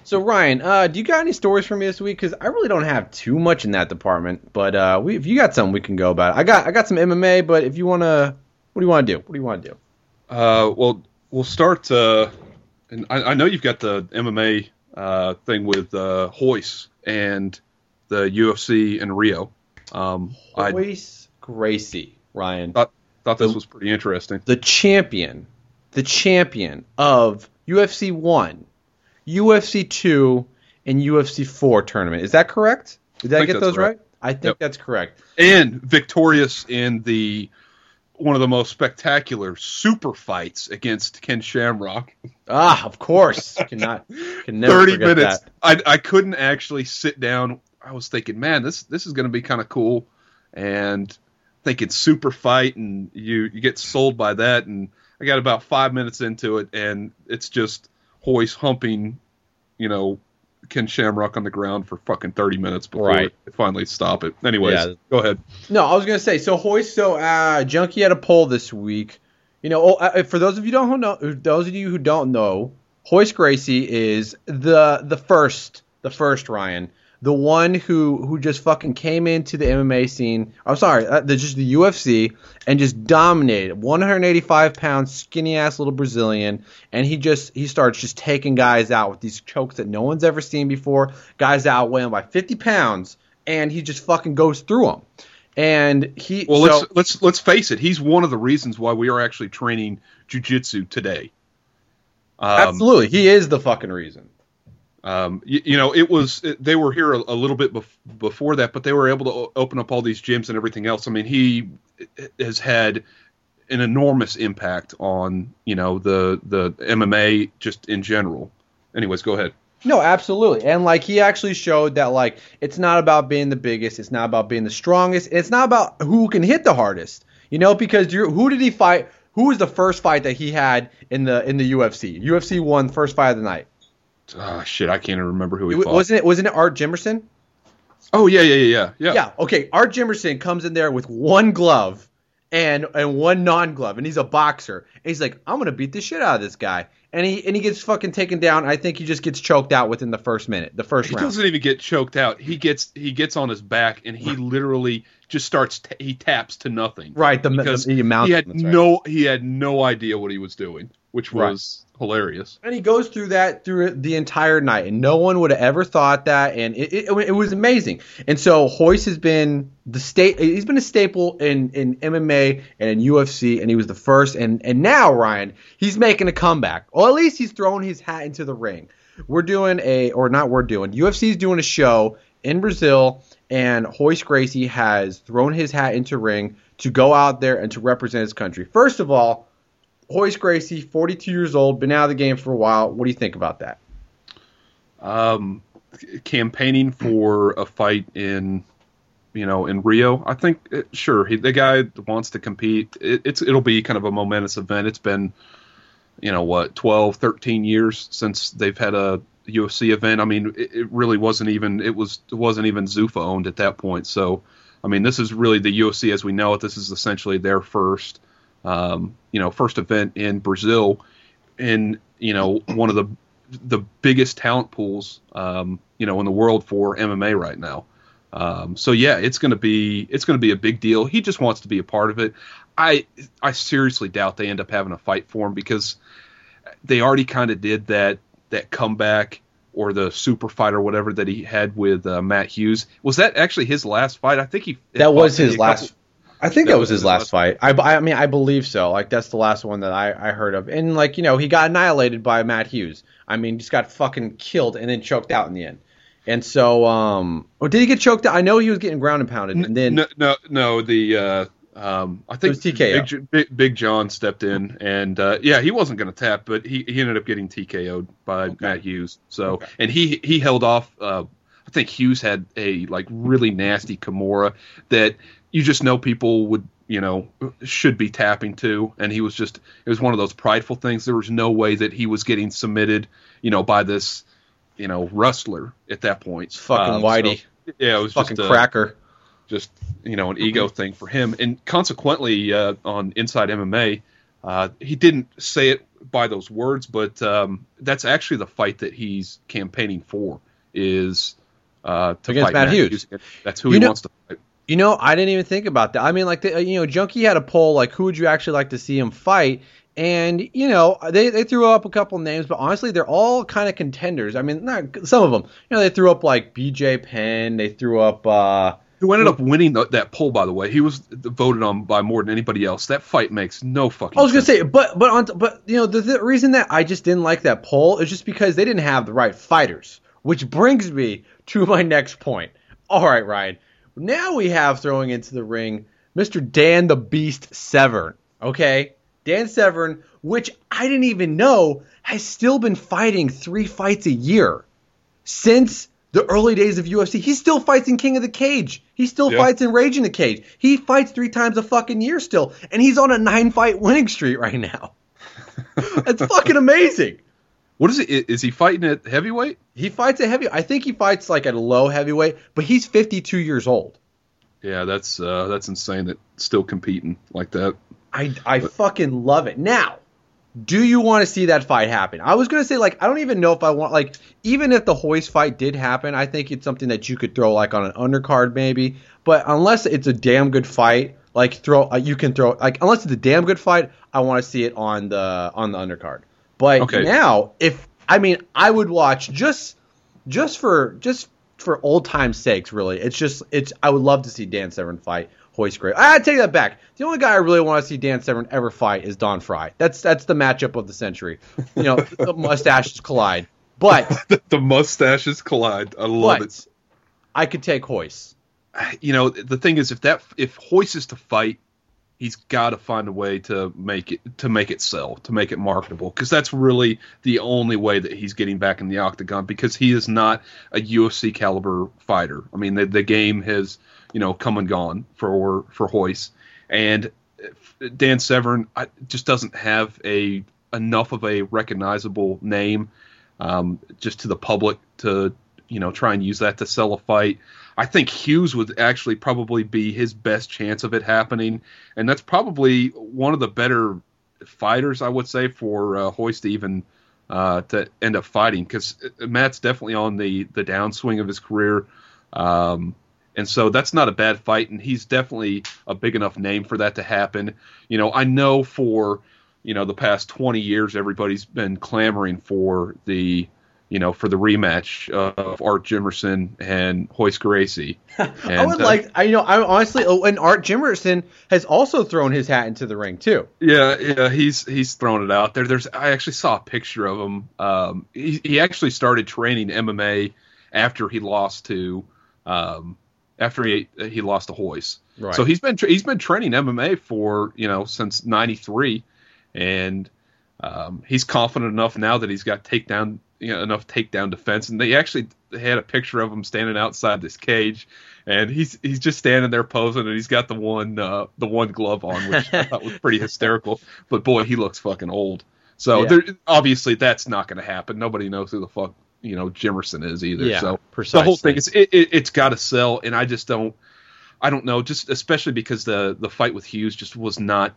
So Ryan, uh, do you got any stories for me this week? Because I really don't have too much in that department. But uh, we, if you got something, we can go about it. I got I got some MMA, but if you wanna, what do you want to do? What do you want to do? Uh, well, we'll start. Uh, and I, I, know you've got the MMA uh, thing with uh, Royce and the UFC in Rio. Um, Royce Gracie, Ryan. Thought, thought this the, was pretty interesting. The champion, the champion of UFC one, UFC two, and UFC four tournament. Is that correct? Did I, I get those right? right? I think yep. that's correct. And victorious in the one of the most spectacular super fights against Ken Shamrock. Ah, of course. (laughs) Cannot can never Thirty minutes. That. I I couldn't actually sit down. I was thinking, man, this this is going to be kind of cool, and thinking super fight, and you you get sold by that, and I got about five minutes into it, and it's just Hoist humping, you know, Ken Shamrock on the ground for fucking 30 minutes before right. they finally stop it. Anyways, yeah. go ahead. No, I was going to say, so Hoist, so uh, Junkie had a poll this week. You know, oh, uh, for those of you don't know, those of you who don't know, Hoist Gracie is the the first, the first Ryan the one who who just fucking came into the MMA scene. I'm sorry, uh, the, just the UFC and just dominated. 185 pounds, skinny ass little Brazilian, and he just he starts just taking guys out with these chokes that no one's ever seen before. Guys outweigh him by 50 pounds, and he just fucking goes through them. And he Well, so, let's let's let's face it. He's one of the reasons why we are actually training jujitsu today. Um, absolutely he is the fucking reason. Um, you, you know, it was it, they were here a, a little bit bef- before that, but they were able to o- open up all these gyms and everything else. I mean, he has had an enormous impact on you know the the MMA just in general. Anyways, go ahead. No, absolutely. And like he actually showed that like it's not about being the biggest, it's not about being the strongest, it's not about who can hit the hardest. You know, because who did he fight? Who was the first fight that he had in the in the UFC? UFC one first fight of the night. Ah, shit, I can't even remember who he It, fought. wasn't it wasn't it Art Jimerson? oh yeah, yeah, yeah, yeah, yeah. Yeah. Okay. Art Jimerson comes in there with one glove and and one non glove, and he's a boxer. And he's like, I'm gonna beat the shit out of this guy, and he and he gets fucking taken down. I think he just gets choked out within the first minute, the first He round. He doesn't even get choked out. He gets he gets on his back and he literally just starts t- he taps to nothing. Right. The, because the, the he had right. no he had no idea what he was doing, which was hilarious. And he goes through that through the entire night, and no one would have ever thought that, and it, it, it was amazing. And so Royce has been the state. He's been a staple in, in MMA and in UFC, and he was the first. And and now Ryan, he's making a comeback, or at least he's throwing his hat into the ring. We're doing a, or not, we're doing UFC's doing a show in Brazil, and Royce Gracie has thrown his hat into ring to go out there and to represent his country. First of all. Royce Gracie, 42 years old, been out of the game for a while. What do you think about that? Um, campaigning for a fight in you know in Rio, I think sure he, the guy wants to compete. It, it's it'll be kind of a momentous event. It's been you know what 12, 13 years since they've had a UFC event. I mean, it, it really wasn't even it was it wasn't even Zuffa owned at that point. So, I mean, this is really the UFC as we know it. This is essentially their first, um, you know, first event in Brazil, in you know one of the the biggest talent pools, um, you know, in the world for MMA right now. Um, so yeah, it's gonna be it's gonna be a big deal. He just wants to be a part of it. I I seriously doubt they end up having a fight for him because they already kind of did that that comeback or the super fight or whatever that he had with uh, Matt Hughes. Was that actually his last fight? I think he That was his last. couple- I think that that, was his his last last- fight. I, I mean, I believe so. Like that's the last one that I, I heard of. And like you know, he got annihilated by Matt Hughes. I mean, just got fucking killed and then choked out in the end. And so, um, or did he get choked out? I know he was getting ground and pounded, and then no, no, no. The uh, um, I think was TKO. Big, Big, Big John stepped in, and uh, yeah, he wasn't going to tap, but he, he ended up getting TKO'd by Matt Hughes. So, Okay. and he he held off. Uh, I think Hughes had a like really nasty Kimura that you just know people would you know should be tapping to, and he was just it was one of those prideful things. There was no way that he was getting submitted, you know, by this you know wrestler at that point. fucking Um, Whitey, so- yeah, it was fucking just cracker. just you know an ego thing for him and consequently uh, on inside mma uh, he didn't say it by those words but um, that's actually the fight that he's campaigning for is uh, to Against fight Matt Hughes. that's who You he know- wants to fight You know, I didn't even think about that. I mean, like, the, you know, Junkie had a poll like, who would you actually like to see him fight? And you know, they they threw up a couple names, but honestly, they're all kind of contenders. I mean, not some of them. You know, they threw up like B.J. Penn. They threw up. uh who ended up winning the, that poll by the way he was voted on by more than anybody else that fight makes no fucking I was gonna sense. say, but but on but you know, the, the reason that I just didn't like that poll is just because they didn't have the right fighters. Which brings me to my next point. All right, Ryan. Now we have throwing into the ring Mr. Dan the Beast Severn. Okay, Dan Severn, which I didn't even know has still been fighting three fights a year since the early days of UFC. He still fights in King of the Cage. He still Yeah. fights in Rage in the Cage. He fights three times a fucking year still, and he's on a nine fight winning streak right now. (laughs) It's fucking amazing. What is it is he fighting at heavyweight He fights at heavy. I think he fights like at a low heavyweight, but he's 52 years old. yeah that's uh, that's insane that still competing like that I I fucking love it. Now, do you want to see that fight happen? I was gonna say like I don't even know if I want like even if the Royce fight did happen, I think it's something that you could throw like on an undercard maybe. But unless it's a damn good fight, like throw uh, you can throw like unless it's a damn good fight, I want to see it on the on the undercard. But Okay. now if I mean I would watch just just for just for old times' sakes, really. It's just it's I would love to see Dan Severn fight Royce Gray. I take that back. The only guy I really want to see Dan Severn ever fight is Don Frye. That's that's the matchup of the century. You know, (laughs) the mustaches collide. But (laughs) the mustaches collide. I love but I could take Royce. You know, the thing is, if that if Royce is to fight, he's got to find a way to make it to make it sell, to make it marketable, because that's really the only way that he's getting back in the octagon. Because he is not a UFC caliber fighter. I mean, the, the game has you know come and gone for for Royce, and Dan Severn I, just doesn't have a enough of a recognizable name um, just to the public to you know try and use that to sell a fight. I think Hughes would actually probably be his best chance of it happening, and that's probably one of the better fighters I would say for uh, Royce even uh, to end up fighting because Matt's definitely on the the downswing of his career. Um, and so that's not a bad fight, and he's definitely a big enough name for that to happen. You know, I know for you know the past 20 years everybody's been clamoring for the you know for the rematch of Art Jimerson and Royce Gracie. (laughs) I would uh, like I you know I honestly oh, and Art Jimerson has also thrown his hat into the ring too. Yeah, yeah, he's he's thrown it out there. There's I actually saw a picture of him. Um, he he actually started training MMA after he lost to um, after he he lost to Royce. Right. So he's been tra- he's been training MMA for you know since '93, and um, he's confident enough now that he's got takedown you know, enough takedown defense. And they actually had a picture of him standing outside this cage, and he's he's just standing there posing, and he's got the one uh, the one glove on, which I thought was pretty (laughs) hysterical. But boy, he looks fucking old. So Yeah. there, obviously that's not going to happen. Nobody knows who the fuck you know Jimerson is either. Yeah, so the whole thing is it, it, it's got to sell, and I just don't. I don't know, just especially because the the fight with Hughes just was not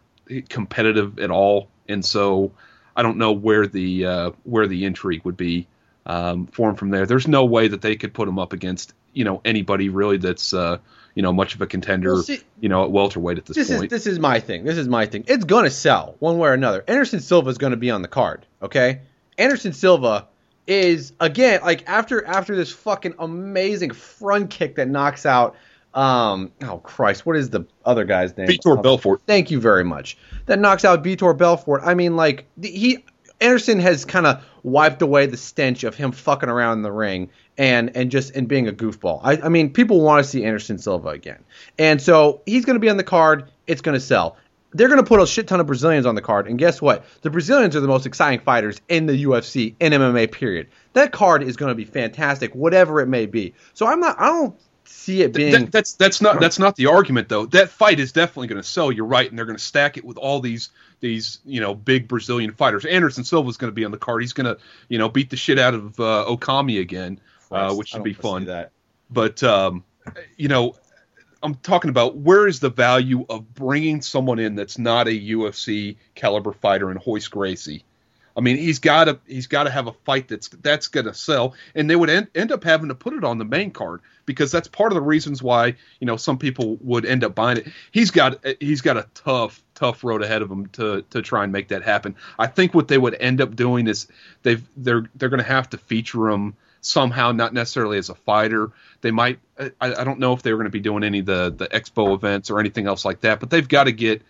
competitive at all, and so I don't know where the uh, where the intrigue would be um, for him from there. There's no way that they could put him up against you know anybody really that's uh, you know much of a contender Well, see- you know at welterweight at this, this is point. this is my thing. This is my thing. It's gonna sell one way or another. Anderson Silva is gonna be on the card. Okay, Anderson Silva is again like after after this fucking amazing front kick that knocks out. Um, oh Christ, what is the other guy's name? Vitor Oh, Belfort. Thank you very much. That knocks out Vitor Belfort. I mean, like he Anderson has kind of wiped away the stench of him fucking around in the ring and and just and being a goofball. I, I mean, people want to see Anderson Silva again, and so he's going to be on the card. It's going to sell. They're going to put a shit ton of Brazilians on the card, and guess what? The Brazilians are the most exciting fighters in the UFC in MMA. Period. That card is going to be fantastic, whatever it may be. So I'm not. I don't see it being. That, that's that's not that's not the argument though. That fight is definitely going to sell. You're right, and they're going to stack it with all these these you know big Brazilian fighters. Anderson Silva's going to be on the card. He's going to you know beat the shit out of uh, Okami again, uh, which I should don't be fun. see That. But um, you know, I'm talking about where is the value of bringing someone in that's not a UFC caliber fighter in Royce Gracie. I mean, he's got to he's got to have a fight that's that's going to sell, and they would end, end up having to put it on the main card because that's part of the reasons why you know some people would end up buying it. He's got he's got a tough tough road ahead of him to to try and make that happen. I think what they would end up doing is they've they're they're going to have to feature him somehow, not necessarily as a fighter. They might I, I don't know if they're going to be doing any of the the expo events or anything else like that, but they've got to get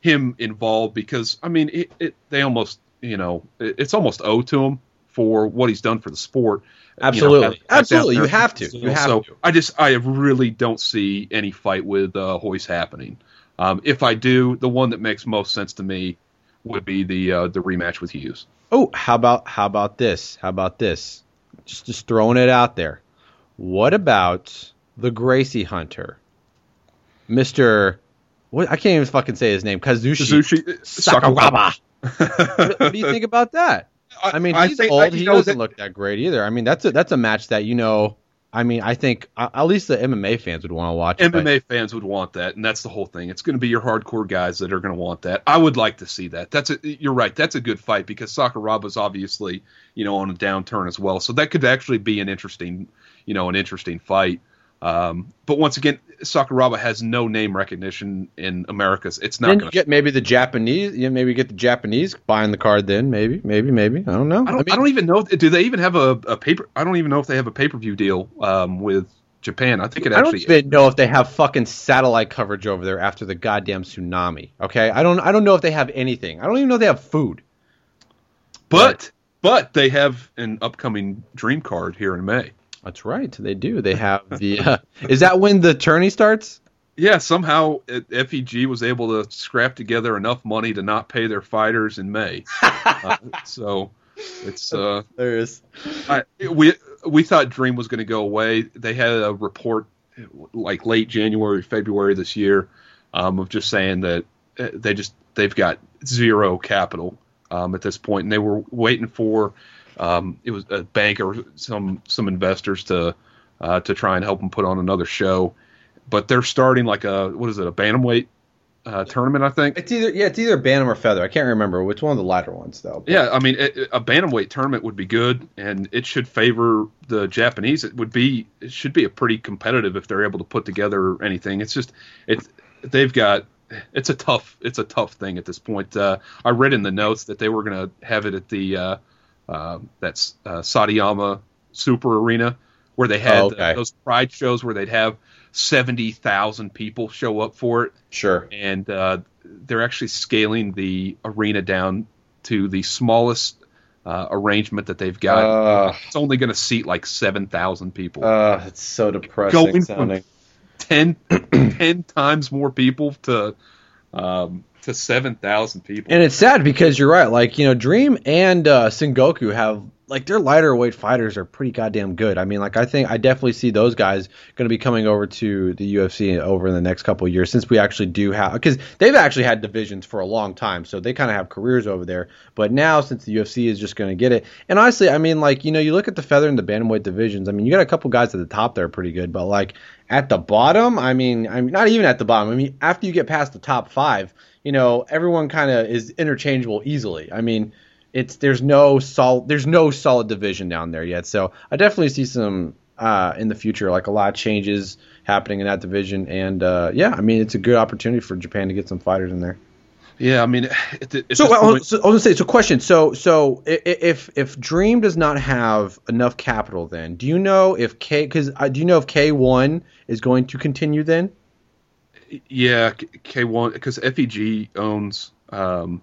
him involved because I mean it, it they almost you know it's almost owed to him for what he's done for the sport. You know, Absolutely. have Absolutely. You have to. You have so to. I just I really don't see any fight with uh, Royce happening. Um, if I do, the one that makes most sense to me would be the uh, the rematch with Hughes. Oh, how about how about this? How about this? Just just throwing it out there. What about the Gracie Hunter, Mister? What I can't even fucking say his name. Kazushi Sakuraba. What, what do you think about that? I mean, he's think- old. he doesn't that- look that great either. I mean, that's a that's a match that you know. I mean, I think uh, at least the MMA fans would want to watch. it, but- MMA fans would want that, and that's the whole thing. It's going to be your hardcore guys that are going to want that. I would like to see that. That's a, you're right. That's a good fight because Sakuraba's obviously you know on a downturn as well, so that could actually be an interesting you know an interesting fight. Um, but once again, Sakuraba has no name recognition in America. It's not Then to. get maybe the Japanese. Yeah, maybe get the Japanese buying the card. Then maybe, maybe, maybe. I don't know. I don't, I, don't even know. Do they even have a, a paper? I don't even know if they have a pay per view deal um, with Japan. I think it actually. I don't even know if they have fucking satellite coverage over there after the goddamn tsunami. Okay, I don't. I don't know if they have anything. I don't even know if they have food. but but they have an upcoming Dream card here in May. That's right. They do. They (laughs) have the. Uh, is that when the tourney starts? Yeah, somehow FEG was able to scrap together enough money to not pay their fighters in May. (laughs) uh, so it's uh, There is. I, we we thought Dream was going to go away. They had a report like late January, February this year um, of just saying that uh, they just they've got zero capital um, at this point, and they were waiting for um, it was a bank or some some investors to uh, to try and help them put on another show. But they're starting like a what is it a bantamweight uh, tournament? I think. It's either yeah, it's either bantam or feather. I can't remember which one of the lighter ones though. But- Yeah, I mean, it, a bantamweight tournament would be good, and it should favor the Japanese. It would be, it should be a pretty competitive if they're able to put together anything. It's just, it's they've got, it's a tough, it's a tough thing at this point. Uh, I read in the notes that they were going to have it at the uh, uh, that's uh, Saitama Super Arena, where they had Oh, okay. those pride shows where they'd have seventy thousand people show up for it Sure. and uh, they're actually scaling the arena down to the smallest uh, arrangement that they've got. Uh, it's only going to seat like seven thousand people. uh, it's so depressing Going from- sounding. 10, (clears throat) 10 times more people to um, to seven thousand people. And it's sad because you're right. Like you know, Dream and uh, Sengoku have like their lighter weight fighters are pretty goddamn good. I mean, like I think I definitely see those guys going to be coming over to the UFC over in the next couple years since we actually do have because they've actually had divisions for a long time, so they kind of have careers over there. But now since the UFC is just going to get it, and honestly, I mean, like you know, you look at the feather and the bantamweight divisions. I mean, you got a couple guys at the top that are pretty good, but like at the bottom, I mean, I mean, not even at the bottom. I mean, after you get past the top five, you know, everyone kind of is interchangeable easily. I mean, it's there's no solid there's no solid division down there yet. So I definitely see some uh, in the future, like a lot of changes happening in that division. And uh, yeah, I mean, it's a good opportunity for Japan to get some fighters in there. yeah, I mean, So, well, so I was gonna say, so question. So, so if if Dream does not have enough capital, then do you know if K because uh, do you know if K one is going to continue then? Yeah, K one because FEG owns um,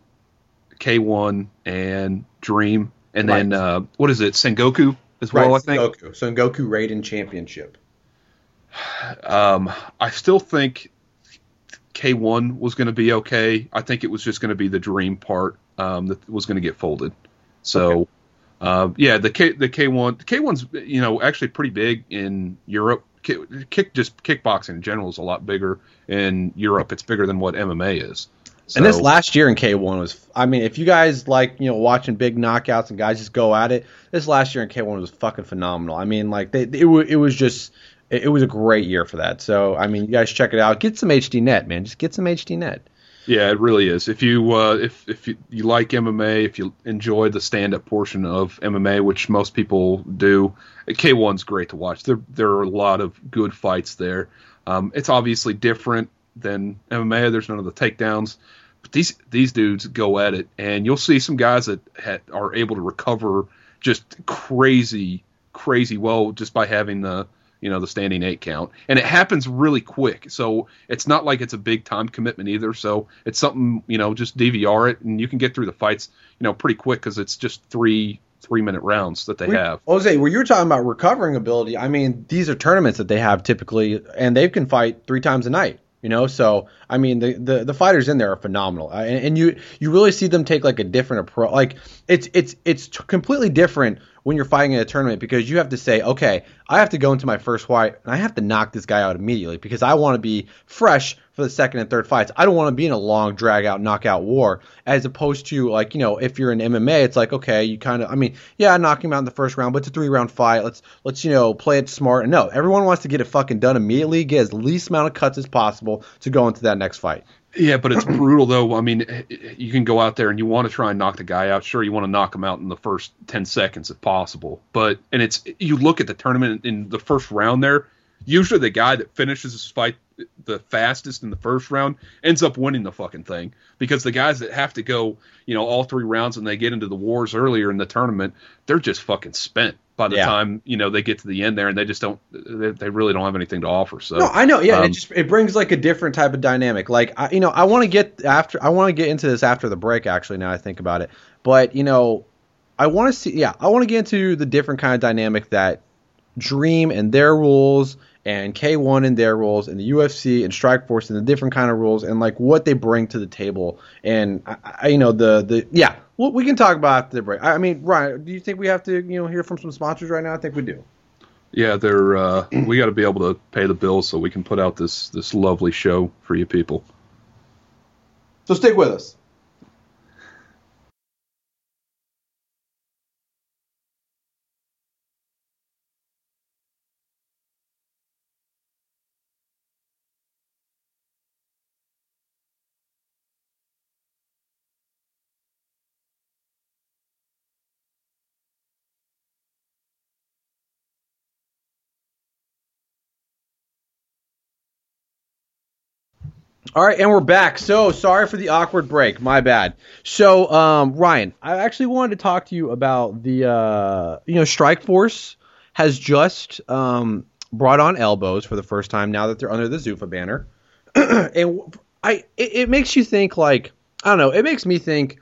K one and Dream, and then uh, what is it, Sengoku as well? I think. Sengoku. Sengoku Raiden Championship. (sighs) Um, I still think K one was going to be okay. I think it was just going to be the Dream part um, that was going to get folded. So. Uh, yeah, the K the K one K one's you know actually pretty big in Europe. Kick, kick just kickboxing in general is a lot bigger in Europe. It's bigger than what MMA is. and this last year in K1 was, I mean, if you guys like, you know, watching big knockouts and guys just go at it, this last year in K1 was fucking phenomenal. I mean, like, they, it, it was just, it, it was a great year for that. So, I mean, you guys check it out. Get some HD net, man. Just get some HD net. Yeah, it really is. If you uh, if if you, you like MMA, if you enjoy the stand up portion of MMA, which most people do, K1's great to watch. There there are a lot of good fights there. Um, it's obviously different than MMA. There's none of the takedowns, but these these dudes go at it, and you'll see some guys that ha- are able to recover just crazy crazy well just by having the you know the standing eight count. And it happens really quick. So it's not like it's a big time commitment either. So it's something you know just dvr it and you can get through the fights you know pretty quick because it's just three three minute rounds that they We- have. Jose, where you're talking about recovering ability, I mean, these are tournaments that they have typically, and they can fight three times a night. You know, so I mean, the the, the fighters in there are phenomenal, and, and you you really see them take like a different approach. Like it's it's it's completely different when you're fighting in a tournament because you have to say, okay, I have to go into my first fight and I have to knock this guy out immediately because I want to be fresh for the second and third fights. I don't want to be in a long drag out knockout war as opposed to like, you know, if you're in MMA, it's like, okay, you kind of I mean, yeah, knock him out in the first round, but it's a three round fight. Let's let's, you know, play it smart. And no, everyone wants to get it fucking done immediately, get as least amount of cuts as possible to go into that next fight. Yeah, but it's (clears throat) brutal though. I mean, you can go out there and you want to try and knock the guy out. Sure, you want to knock him out in the first ten seconds if possible. But and it's you look at the tournament in the first round there. Usually, the guy that finishes his fight the fastest in the first round ends up winning the fucking thing because the guys that have to go, you know, all three rounds and they get into the wars earlier in the tournament, they're just fucking spent by the Yeah. time you know they get to the end there and they just don't, they, they really don't have anything to offer. So No, I know. Yeah, um, it just it brings like a different type of dynamic. Like I, you know, I want to get after I want to get into this after the break. Actually, now I think about it, but you know, I want to see. Yeah, I want to get into the different kind of dynamic that Dream and their rules and K1 and their rules and the UFC and Strikeforce and the different kind of rules and like what they bring to the table and I, I, you know the the yeah. Well, we can talk about after the break. I I mean, Ryan, do you think we have to you know hear from some sponsors right now? I think we do. yeah, they're uh, (clears throat) we got to be able to pay the bills so we can put out this this lovely show for you people. So stick with us. All right, and we're back. So sorry for the awkward break. My bad. So, um, Ryan, I actually wanted to talk to you about the, uh, you know, Strike Force has just um, brought on elbows for the first time now that they're under the Zuffa banner, (clears throat) and I, it, it makes you think like, I don't know, it makes me think.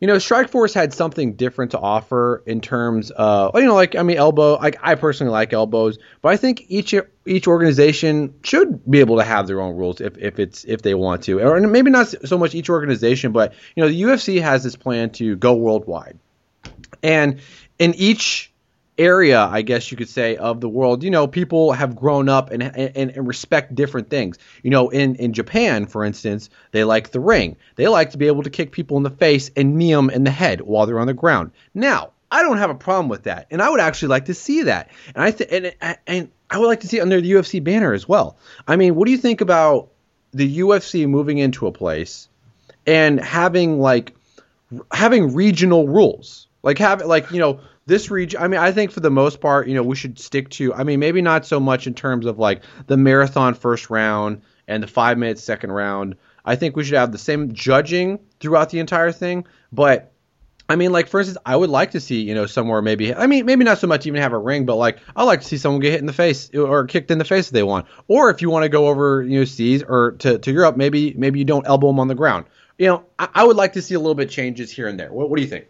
You know, Strike Force had something different to offer in terms of, you know, like I mean, elbow. Like I personally like elbows, but I think each each organization should be able to have their own rules if, if it's if they want to, or maybe not so much each organization, but you know, the UFC has this plan to go worldwide, and in each area, I guess you could say, of the world, you know, people have grown up and, and, and respect different things. You know, in, in Japan, for instance, they like the ring. They like to be able to kick people in the face and knee them in the head while they're on the ground. Now, I don't have a problem with that, and I would actually like to see that. And I th- and, and I would like to see it under the UFC banner as well. I mean, what do you think about the UFC moving into a place and having like having regional rules? Like have like you know this region. I mean, I think for the most part, you know, we should stick to. I mean, maybe not so much in terms of like the marathon first round and the five minute second round. I think we should have the same judging throughout the entire thing, but I mean, like for instance, I would like to see you know somewhere maybe. I mean, maybe not so much even have a ring, but like I like to see someone get hit in the face or kicked in the face if they want. Or if you want to go over you know seas or to, to Europe, maybe maybe you don't elbow them on the ground. You know, I, I would like to see a little bit changes here and there. What, what do you think?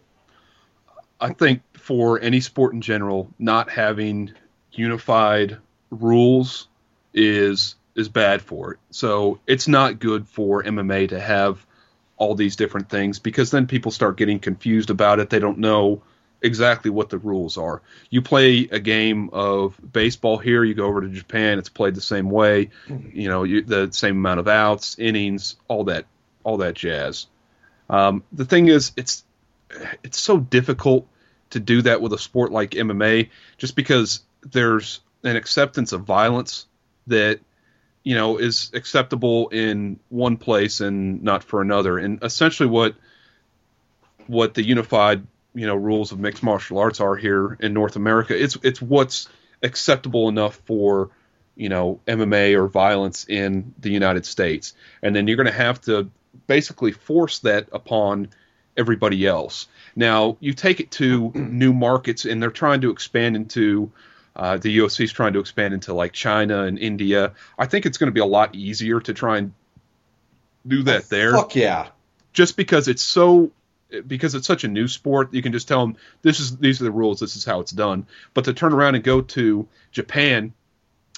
I think for any sport in general, not having unified rules is is bad for it. So it's not good for MMA to have all these different things because then people start getting confused about it. They don't know exactly what the rules are. You play a game of baseball here, you go over to Japan, it's played the same way. You know, you, the same amount of outs, innings, all that, all that jazz. Um, the thing is, it's it's so difficult to do that with a sport like MMA, just because there's an acceptance of violence that you know is acceptable in one place and not for another. And essentially, what what the unified you know rules of mixed martial arts are here in North America, it's it's what's acceptable enough for you know MMA or violence in the United States, and then you're going to have to basically force that upon everybody else. Now you take it to new markets, and they're trying to expand into uh, the UFC is trying to expand into like China and India. I think it's going to be a lot easier to try and do that there Fuck yeah. just because it's so because it's such a new sport you can just tell them this is these are the rules this is how it's done but to turn around and go to japan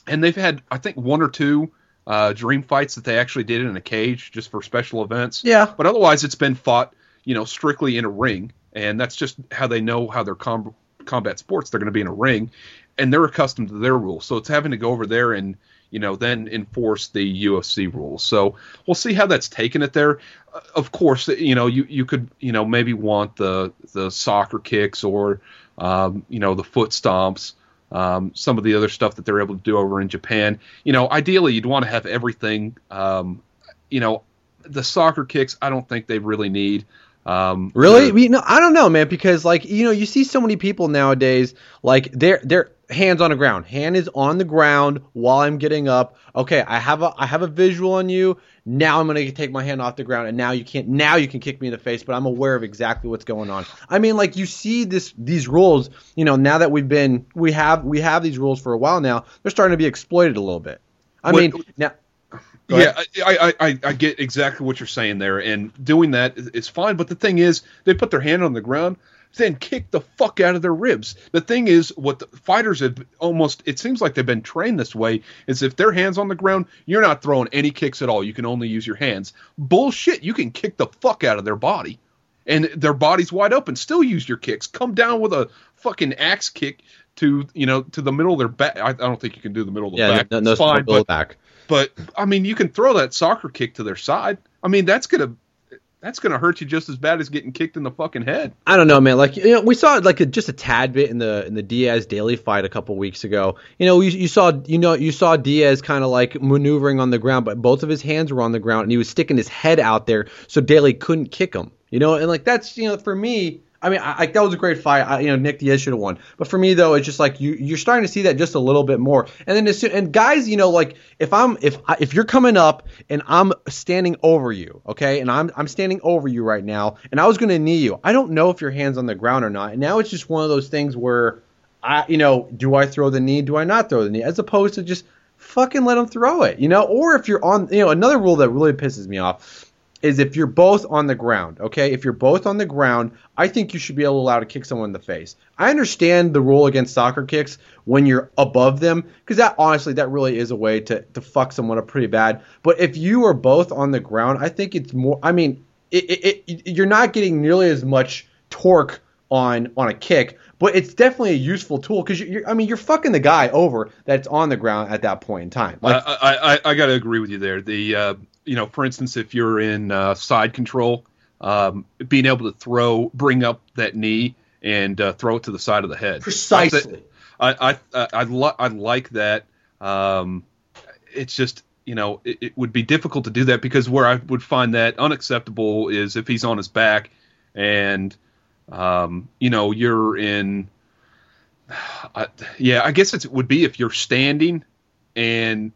and they've had i think one or two uh, dream fights that they actually did in a cage just for special events Yeah. but otherwise it's been fought you know strictly in a ring and that's just how they know how their com- combat sports, they're going to be in a ring, and they're accustomed to their rules. So it's having to go over there and you know then enforce the UFC rules. So we'll see how that's taken it there. Uh, of course, you know you you could you know maybe want the the soccer kicks or um, you know the foot stomps. Um, some of the other stuff that they're able to do over in Japan. You know, ideally, you'd want to have everything. Um, you know, the soccer kicks, I don't think they really need. Um, Really? We, no, I don't know, man. Because like you know, you see so many people nowadays, like they're they're hands on the ground. Hand is on the ground while I'm getting up. Okay, I have a I have a visual on you. Now I'm gonna take my hand off the ground, and now you can't. Now you can kick me in the face, but I'm aware of exactly what's going on. I mean, like you see this these rules. You know, now that we've been we have we have these rules for a while now, they're starting to be exploited a little bit. I What- mean, now. Go yeah. I, I, I, I get exactly what you're saying there, and doing that is, is fine. But the thing is, they put their hand on the ground, then kick the fuck out of their ribs. The thing is, what the fighters have almost, it seems like they've been trained this way, is if their hands on the ground, you're not throwing any kicks at all. You can only use your hands. Bullshit. You can kick the fuck out of their body, and their body's wide open. Still use your kicks. Come down with a fucking axe kick to you know to the middle of their back. I, I don't think you can do the middle of the Yeah, back. no, no, It's fine, no but back. But I mean, you can throw that soccer kick to their side. I mean, that's gonna that's gonna hurt you just as bad as getting kicked in the fucking head. I don't know, man. Like you know, we saw like a, just a tad bit in the in the Diaz Daley fight a couple weeks ago. You know, you, you saw you know you saw Diaz kind of like maneuvering on the ground, but both of his hands were on the ground, and he was sticking his head out there so Daley couldn't kick him. You know, and like that's you know for me. I mean, I, I, that was a great fight. I, you know, Nick Diaz should have won. But for me, though, it's just like you, you're starting to see that just a little bit more. And then, as soon, and guys, you know, like if I'm, if I, if you're coming up and I'm standing over you, okay, and I'm, I'm standing over you right now, and I was going to knee you, I don't know if your hands on the ground or not. And now it's just one of those things where, I, you know, do I throw the knee? Do I not throw the knee? As opposed to just fucking let them throw it, you know. Or if you're on, you know, another rule that really pisses me off is if you're both on the ground, okay? If you're both on the ground, I think you should be able to allow to kick someone in the face. I understand the rule against soccer kicks when you're above them, because that honestly, that really is a way to, to fuck someone up pretty bad. But if you are both on the ground, I think it's more. I mean, it, it, it, you're not getting nearly as much torque on on a kick, but it's definitely a useful tool because you're. I mean, you're fucking the guy over that's on the ground at that point in time. Like, I I, I, I got to agree with you there. The uh, you know, for instance, if you're in uh, side control, um, being able to throw, bring up that knee and uh, throw it to the side of the head. precisely. I I I, I, li- I like that. Um, it's just you know it, it would be difficult to do that because where I would find that unacceptable is if he's on his back and um, you know you're in. (sighs) I, yeah, I guess it would be if you're standing and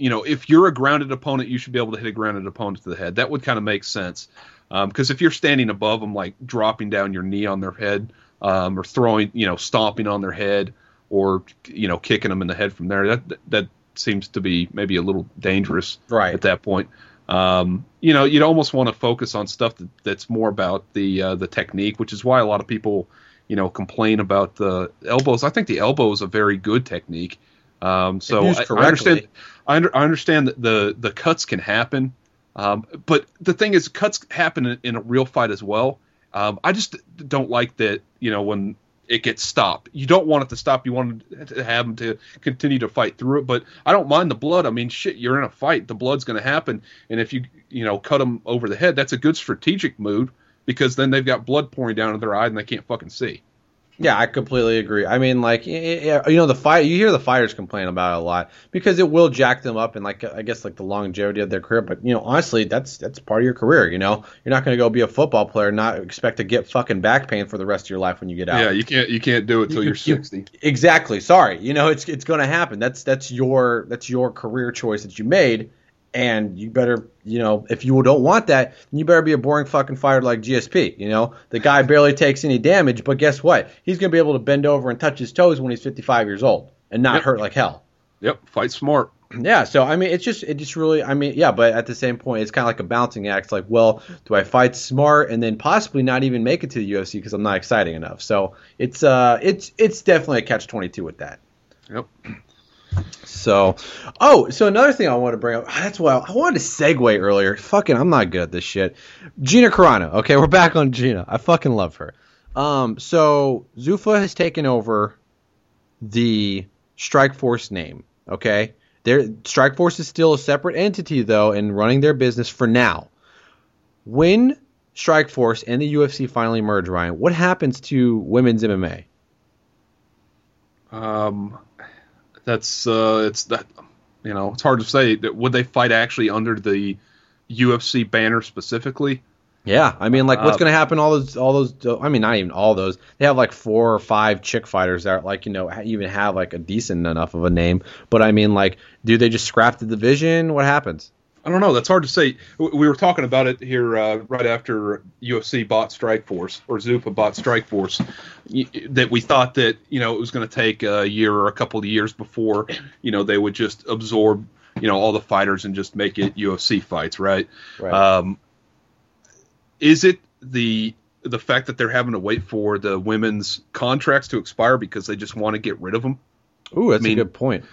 you know if you're a grounded opponent, you should be able to hit a grounded opponent to the head. That would kind of make sense because if you're standing above them, like dropping down your knee on their head um, or throwing, you know, stomping on their head or you know kicking them in the head from there, that that seems to be maybe a little dangerous Right. at that point. Um, you know, you'd almost want to focus on stuff that, that's more about the uh, the technique, which is why a lot of people, you know, complain about the elbows. I think the elbow is a very good technique. Um, so I, I understand. I, under, I understand that the the cuts can happen, um, but the thing is, cuts happen in, in a real fight as well. Um, I just don't like that. You know, when it gets stopped, you don't want it to stop. You want to have them to continue to fight through it. But I don't mind the blood. I mean, shit, you're in a fight. The blood's going to happen, and if you you know cut them over the head, that's a good strategic move because then they've got blood pouring down in their eye and they can't fucking see. Yeah, I completely agree. I mean, like, you know, the fire. You hear the fighters complain about it a lot because it will jack them up and, like, I guess, like the longevity of their career. But you know, honestly, that's that's part of your career. You know, you're not going to go be a football player and not expect to get fucking back pain for the rest of your life when you get out. Yeah, you can't you can't do it till You- you're you- 60. Exactly. Sorry. You know, it's it's going to happen. That's that's your that's your career choice that you made, and you better, you know, if you don't want that, then you better be a boring fucking fighter like GSP. You know, the guy (laughs) barely takes any damage, but guess what? He's going to be able to bend over and touch his toes when he's 55 years old and not Yep. hurt like hell. Yep, fight smart. (clears throat) Yeah, so I mean, it's just it just really I mean, yeah, but at the same point, it's kind of like a balancing act. It's like, well, do I fight smart and then possibly not even make it to the UFC because I'm not exciting enough? So it's uh, it's it's definitely a catch twenty two with that. Yep. So, oh, so another thing I want to bring up. That's why I wanted to segue earlier. Fucking, I'm not good at this shit. Gina Carano. Okay, we're back on Gina. I fucking love her. Um, so Zuffa has taken over the Strike Force name. Okay, their Strike Force is still a separate entity though, and running their business for now. When Strike Force and the UFC finally merge, Ryan, what happens to women's MMA? Um, that's uh, it's that you know it's hard to say. that Would they fight actually under the UFC banner specifically? Yeah, I mean, like, what's Uh, going to happen? All those, all those. I mean, not even all those. They have like four or five chick fighters that, like, you know, even have like a decent enough of a name. But I mean, like, do they just scrap the division? What happens? I don't know. That's hard to say. We were talking about it here uh, right after UFC bought Strike Force or Zuffa bought Strike Force. That we thought that you know it was going to take a year or a couple of years before you know they would just absorb you know all the fighters and just make it UFC fights, right? Right. Um, is it the the fact that they're having to wait for the women's contracts to expire because they just want to get rid of them? Ooh, that's I mean- a good point.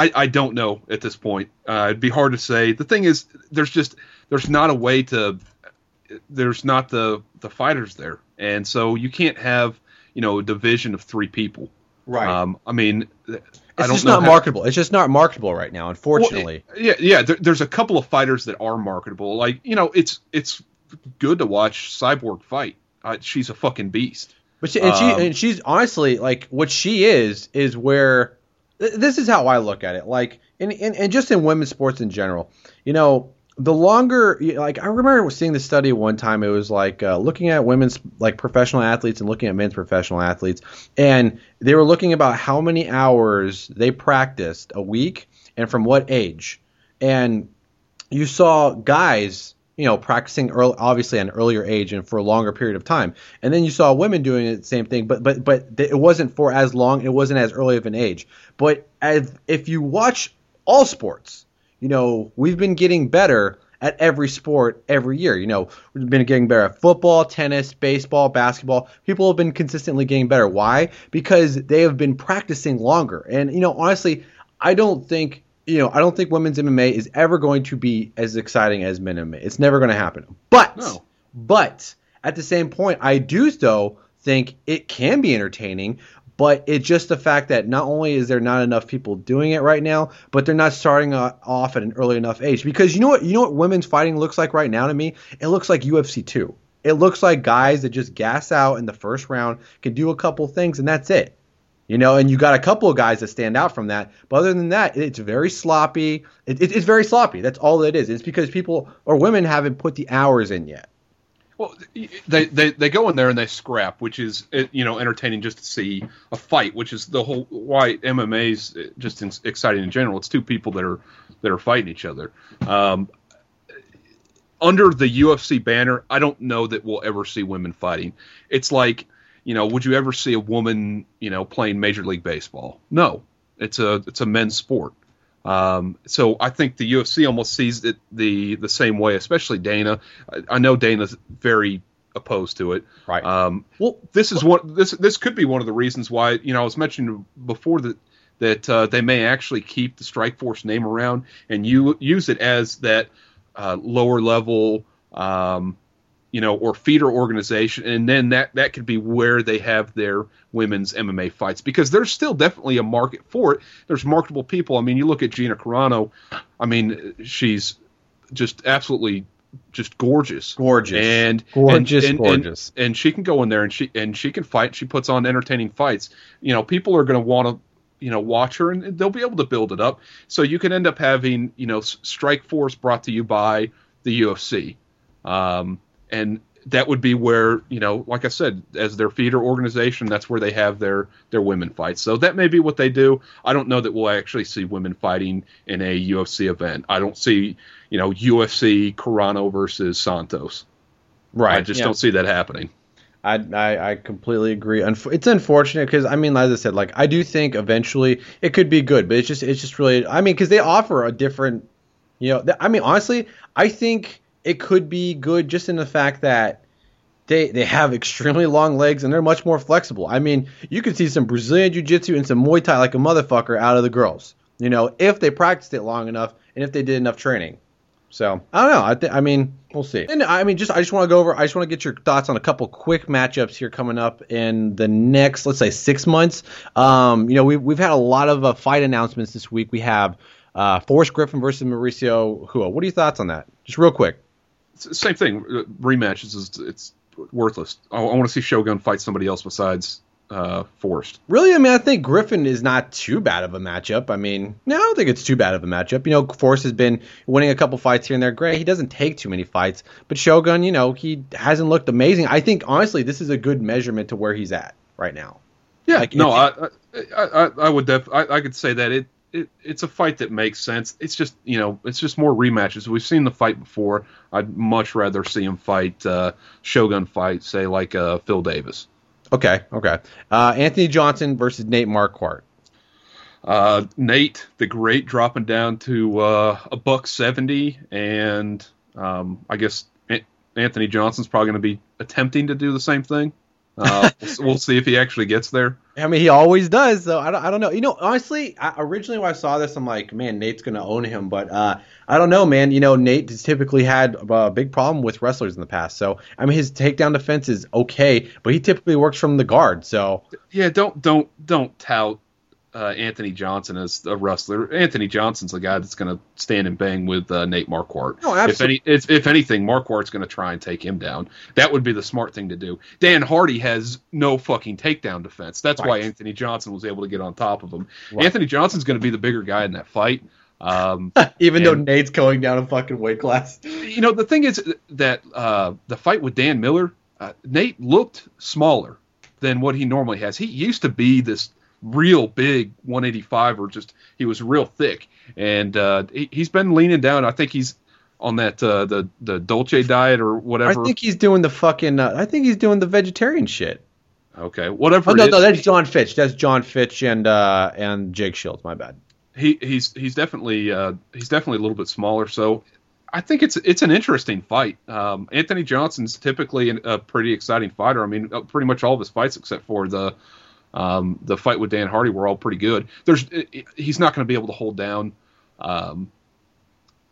I, I don't know at this point. Uh, it'd be hard to say. The thing is, there's just there's not a way to there's not the the fighters there, and so you can't have you know a division of three people. Right. Um, I mean, I It's don't just know not how- marketable. It's just not marketable right now, Well, unfortunately. yeah, yeah. There, there's a couple of fighters that are marketable. Like you know, it's it's good to watch Cyborg fight. Uh, she's a fucking beast. But she, and she Um, and she's honestly like what she is is where th- this is how I look at it. Like and and, just in women's sports in general, you know, the longer like I remember seeing the study one time. It was like uh, looking at women's like professional athletes and looking at men's professional athletes, and they were looking about how many hours they practiced a week and from what age, and you saw guys, you know, practicing early, obviously at an earlier age and for a longer period of time, and then you saw women doing the same thing, but but but it wasn't for as long, it wasn't as early of an age. But as if you watch all sports, you know, we've been getting better at every sport every year. You know, we've been getting better at football, tennis, baseball, basketball. People have been consistently getting better. Why? Because they have been practicing longer. And you know, honestly, I don't think you know, I don't think women's MMA is ever going to be as exciting as men MMA. It's never going to happen. But No. but at the same point, I do though think it can be entertaining. But it's just the fact that not only is there not enough people doing it right now, but they're not starting uh, off at an early enough age. Because you know what, you know what women's fighting looks like right now to me. It looks like UFC two. It looks like guys that just gas out in the first round, can do a couple things, and that's it. You know, and you got a couple of guys that stand out from that. But other than that, it's very sloppy. It, it, it's very sloppy. That's all it is. It's because people or women haven't put the hours in yet. Well, they, they they go in there and they scrap, which is uh, you know entertaining just to see a fight, which is the whole why MMA's just in, exciting in general. It's two people that are that are fighting each other. Um, under the UFC banner, I don't know that we'll ever see women fighting. It's like you know, would you ever see a woman you know playing Major League Baseball? No, it's a it's a men's sport. Um, so I think the UFC almost sees it the the same way, especially Dana. I, I know Dana's very opposed to it. Right. Um, Well, this is one. This this could be one of the reasons why you know I was mentioning before that that uh, they may actually keep the Strike Force name around and you use it as that uh, lower level. Um, you know, or feeder organization, and then that that could be where they have their women's MMA fights because there's still definitely a market for it. There's marketable people. I mean, you look at Gina Carano. I mean, she's just absolutely just gorgeous, Gorgeous. and Gorgeous, and, and, gorgeous. And, and she can go in there and she and she can fight. She puts on entertaining fights. You know, people are going to want to you know watch her and they'll be able to build it up. So you can end up having you know S- Strike Force brought to you by the UFC. Um, and that would be where you know, like I said, as their feeder organization, that's where they have their their women fights. So that may be what they do. I don't know that we'll actually see women fighting in a UFC event. I don't see you know UFC Carano versus Santos. right. I just yeah. don't see that happening. I, I, I completely agree. It's unfortunate because I mean, as I said, like I do think eventually it could be good, but it's just it's just really I mean because they offer a different, you know. th- I mean honestly, I think it could be good just in the fact that they they have extremely long legs and they're much more flexible. I mean, you could see some Brazilian jiu-jitsu and some Muay Thai like a motherfucker out of the girls, you know, if they practiced it long enough and if they did enough training. So I don't know. I th- I mean, we'll see. And I mean, just I just want to go over. I just want to get your thoughts on a couple quick matchups here coming up in the next, let's say, six months. Um, you know, we've we've had a lot of uh, fight announcements this week. We have uh, Forrest Griffin versus Mauricio Rua. What are your thoughts on that? Just real quick. Same thing. Uh, Rematches is it's worthless. I, I want to see Shogun fight somebody else besides uh, Forrest. Really, I mean, I think Griffin is not too bad of a matchup. I mean, no, I don't think it's too bad of a matchup. You know, Forrest has been winning a couple fights here and there. Great, he doesn't take too many fights, but Shogun, you know, he hasn't looked amazing. I think honestly, this is a good measurement to where he's at right now. Yeah, Like, no, I, I, I, I would def, I, I could say that it, it, it's a fight that makes sense. It's just, you know, it's just more rematches. We've seen the fight before. I'd much rather see him fight uh, Shogun fight, say like uh, Phil Davis. Okay, okay. Uh, Anthony Johnson versus Nate Marquardt. Uh, Nate, the great, dropping down to uh, a buck seventy, and um, I guess Anthony Johnson's probably going to be attempting to do the same thing. Uh, we'll, we'll see if he actually gets there. I mean, he always does. So I don't, I don't know. You know, honestly, I, originally when I saw this, I'm like, man, Nate's gonna own him. But uh, I don't know, man. You know, Nate has typically had a big problem with wrestlers in the past. So I mean, his takedown defense is okay, but he typically works from the guard. So Yeah, don't don't don't tout uh, Anthony Johnson as a wrestler. Anthony Johnson's the guy that's going to stand and bang with uh, Nate Marquardt. No, If absolutely. any, if, if anything, Marquardt's going to try and take him down. That would be the smart thing to do. Dan Hardy has no fucking takedown defense. That's why Anthony Johnson was able to get on top of him. Right. Anthony Johnson's going to be the bigger guy in that fight. Um, (laughs) even though Nate's going down a fucking weight class. you know, the thing is that uh, the fight with Dan Miller, uh, Nate looked smaller than what he normally has. He used to be this real big 185 or just he was real thick, and uh, he, he's been leaning down. I think he's on that uh, the the Dolce diet or whatever I think he's doing the fucking. Uh, I think he's doing the vegetarian shit. okay, whatever. Oh no, no, that's Jon Fitch. That's Jon Fitch and uh, and Jake Shields. My bad. he he's he's definitely uh, he's definitely a little bit smaller. So I think it's it's an interesting fight. Um, Anthony Johnson's typically an, a pretty exciting fighter. I mean, uh, pretty much all of his fights except for the um, the fight with Dan Hardy were all pretty good. There's he's not going to be able to hold down um,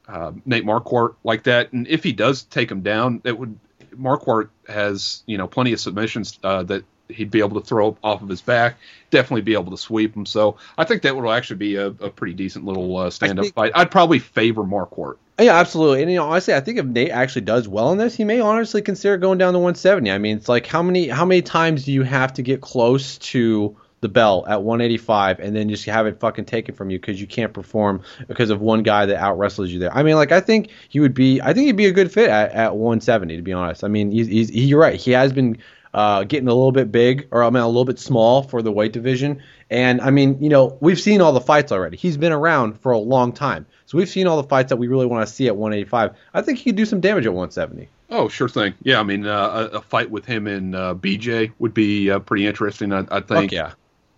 uh, Nate Marquardt like that, and if he does take him down, it would Marquardt has you know plenty of submissions uh, that he'd be able to throw off of his back. Definitely be able to sweep him. So I think that would actually be a, a pretty decent little uh, stand up fight. I'd probably favor Marquardt. Yeah, absolutely. And you know, honestly, I think if Nate actually does well in this, he may honestly consider going down to 170. I mean, it's like how many how many times do you have to get close to the belt at 185 and then just have it fucking taken from you because you can't perform because of one guy that out wrestles you there? I mean, like I think he would be I think he'd be a good fit at, at 170 to be honest. I mean, he's, he's he, you're right. He has been uh, getting a little bit big or I mean a little bit small for the weight division. And I mean, you know, we've seen all the fights already. He's been around for a long time. So we've seen all the fights that we really want to see at 185. I think he could do some damage at 170. Oh, sure thing. Yeah, I mean, uh, a, a fight with him and uh, BJ would be uh, pretty interesting. I, I think. Fuck yeah.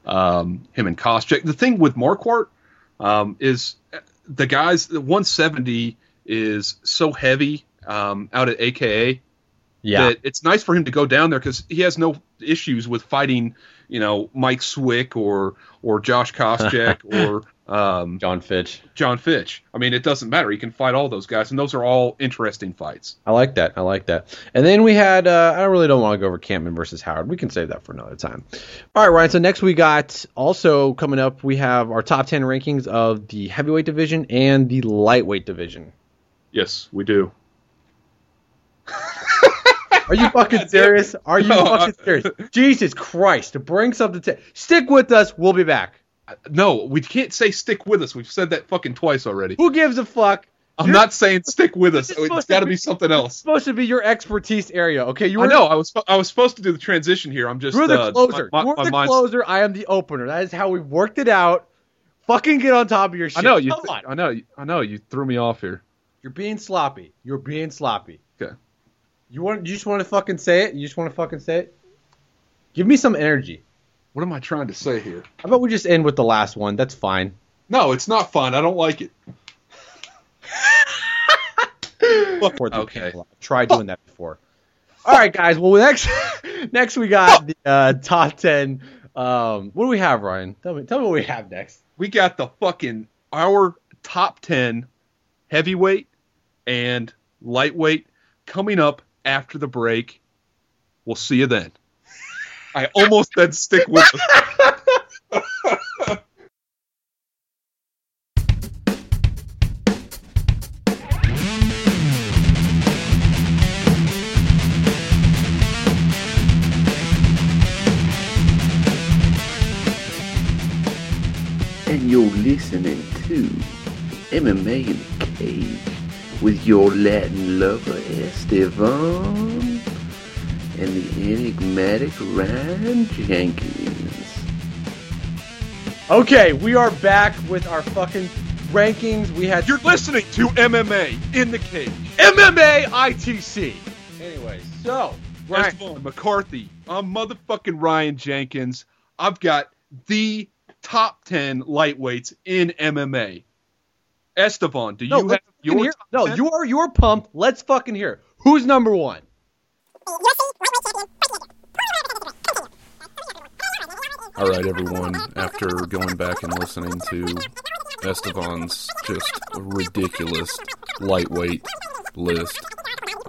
um, him and Koscheck. The thing with Marquardt um, is the guys, the 170 is so heavy um, out at AKA Yeah. that it's nice for him to go down there because he has no issues with fighting, you know, Mike Swick or or Josh Koscheck (laughs) or um, Jon Fitch. Jon Fitch. I mean, it doesn't matter. He can fight all those guys, and those are all interesting fights. I like that. I like that. And then we had, uh, I really don't want to go over Kampmann versus Howard. We can save that for another time. All right, Ryan. So next we got also coming up, we have our top 10 rankings of the heavyweight division and the lightweight division. Yes, we do. Are you fucking (laughs) serious? Are you No, fucking serious? Jesus Christ. To bring something to stick with us. We'll be back. No, we can't say stick with us. We've said that fucking twice already. Who gives a fuck? I'm You're- not saying stick with us. (laughs) It's got to be- be something else. It's supposed to be your expertise area. Okay, you Were, I know. I was I was supposed to do the transition here. I'm just You're the uh, closer. My, my, You're my the mind's- closer. I am the opener. That is how we've worked it out. Fucking get on top of your shit. I know you. Come on. I know. I know you threw me off here. You're being sloppy. You're being sloppy. Okay. You want? You just want to fucking say it? You just want to fucking say it? Give me some energy. What am I trying to say here? How about we just end with the last one? That's fine. No, it's not fun. I don't like it. (laughs) Okay. Try doing that before. All right, guys. Well, next, (laughs) next we got the uh, top ten. Um, what do we have, Ryan? Tell me. Tell me what we have next. We got the fucking our top ten heavyweight and lightweight coming up after the break. We'll see you then. I almost said stick with and you're listening to MMA in the Cage with your Latin lover Estevan and the enigmatic Ryan Jenkins. Okay, we are back with our fucking rankings. We had You're listening to MMA in the cage. MMA ITC. Anyways, so Ryan, Esteban McCarthy. I'm motherfucking Ryan Jenkins. I've got the top 10 lightweights in MMA. Esteban, do no, you have your top no, 10? you are you're pumped. Let's fucking hear. it. Who's number one? All right, everyone. After going back and listening to Estevan's just ridiculous lightweight list,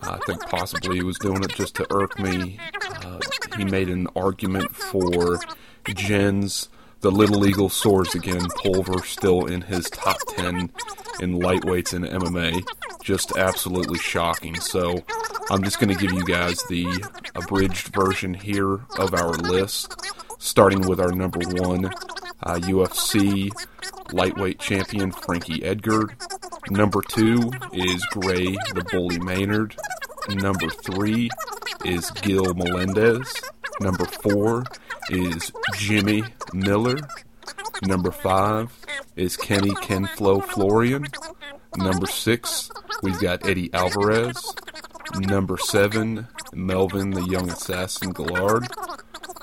I think possibly he was doing it just to irk me. Uh, he made an argument for Jens The Little Eagle Soars Again Pulver still in his top 10 in lightweights in MMA. Just absolutely shocking. So I'm just going to give you guys the abridged version here of our list starting with our number one uh, UFC lightweight champion Frankie Edgar. Number two is Gray the Bully Maynard. Number three is Gil Melendez. Number four is Jimmy Miller. Number five is Kenny Kenflo Florian. Number six, we've got Eddie Alvarez. Number seven, Melvin the Young Assassin Guillard.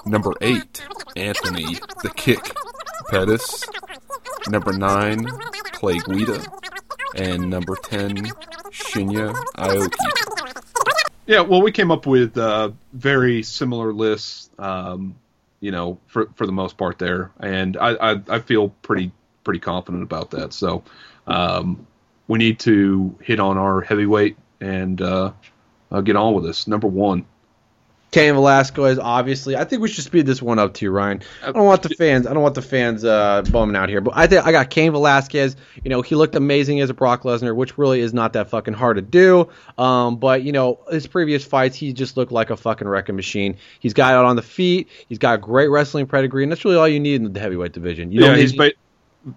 Number eight, Anthony the Kick Pettis. Number nine, Clay Guida. And number ten, Shinya Aoki. Yeah, well, we came up with uh, very similar lists, um, you know, for for the most part there, and I, I, I feel pretty pretty confident about that. So um, we need to hit on our heavyweight and uh, uh, get on with this. Number one, Cain Velasquez, obviously. I think we should speed this one up too, Ryan. I don't want the fans. I don't want the fans uh, bumming out here, but I think I got Cain Velasquez. You know, he looked amazing as a Brock Lesnar, which really is not that fucking hard to do. Um, but you know, his previous fights, he just looked like a fucking wrecking machine. He's got it on the feet. He's got great wrestling pedigree, and that's really all you need in the heavyweight division. You yeah, don't need, he's ba-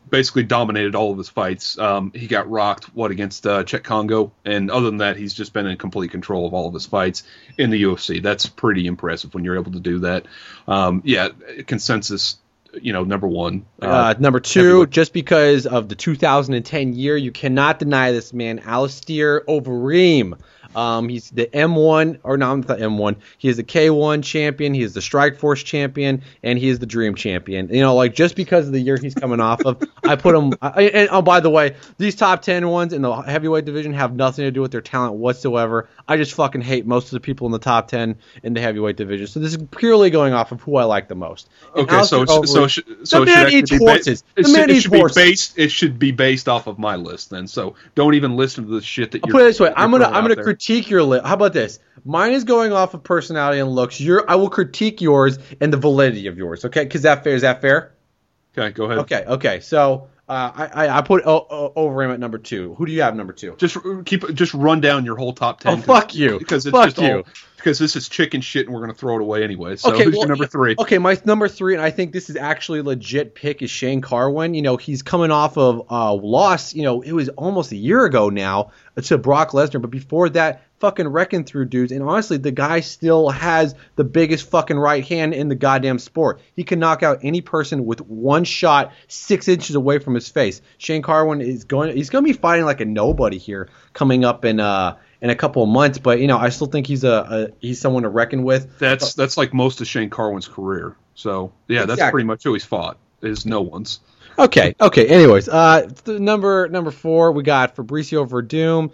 basically dominated all of his fights. Um, he got rocked what against uh, Cheick Kongo, and other than that, he's just been in complete control of all of his fights in the UFC. That's pretty impressive when you're able to do that. Um, yeah, consensus, you know, number one. Uh, number two, just because of the 2010 year, you cannot deny this man, Alistair Overeem. Um, he's the M1, or no, not the M1. He is the K1 champion. He is the Strike Force champion, and he is the Dream champion. You know, like just because of the year he's coming off of, (laughs) I put him. I, and oh, by the way, these top 10 ones in the heavyweight division have nothing to do with their talent whatsoever. I just fucking hate most of the people in the top 10 in the heavyweight division. So this is purely going off of who I like the most. And Okay, so so so the it should man actually eats be ba- it The should, man it eats should be horses. based. It should be based off of my list then. So don't even listen to the shit that you're. put it this way: I'm gonna I'm gonna there. Critique your list. How about this? Mine is going off of personality and looks. Your I will critique yours and the validity of yours. Okay, because that fair is that fair? Okay, go ahead. Okay, okay. So uh, I, I I put o- o- over him at number two. Who do you have number two? Just keep just run down your whole top ten. Oh, fuck you. Because it's Fuck just you. all because this is chicken shit and we're gonna throw it away anyway. So okay, who's well, your number three? Okay, my number three, and I think this is actually a legit pick, is Shane Carwin. You know, he's coming off of uh, loss. You know, it was almost a year ago now to Brock Lesnar, but before that, fucking wrecking through dudes. And honestly, the guy still has the biggest fucking right hand in the goddamn sport. He can knock out any person with one shot, six inches away from his face. Shane Carwin is going. He's going to be fighting like a nobody here coming up in uh in a couple of months. But you know, I still think he's a, a he's someone to reckon with. That's that's like most of Shane Carwin's career. So yeah, that's pretty much who he's fought. Is no one's. Okay, okay. Anyways, uh, number number four, we got Fabricio Werdum.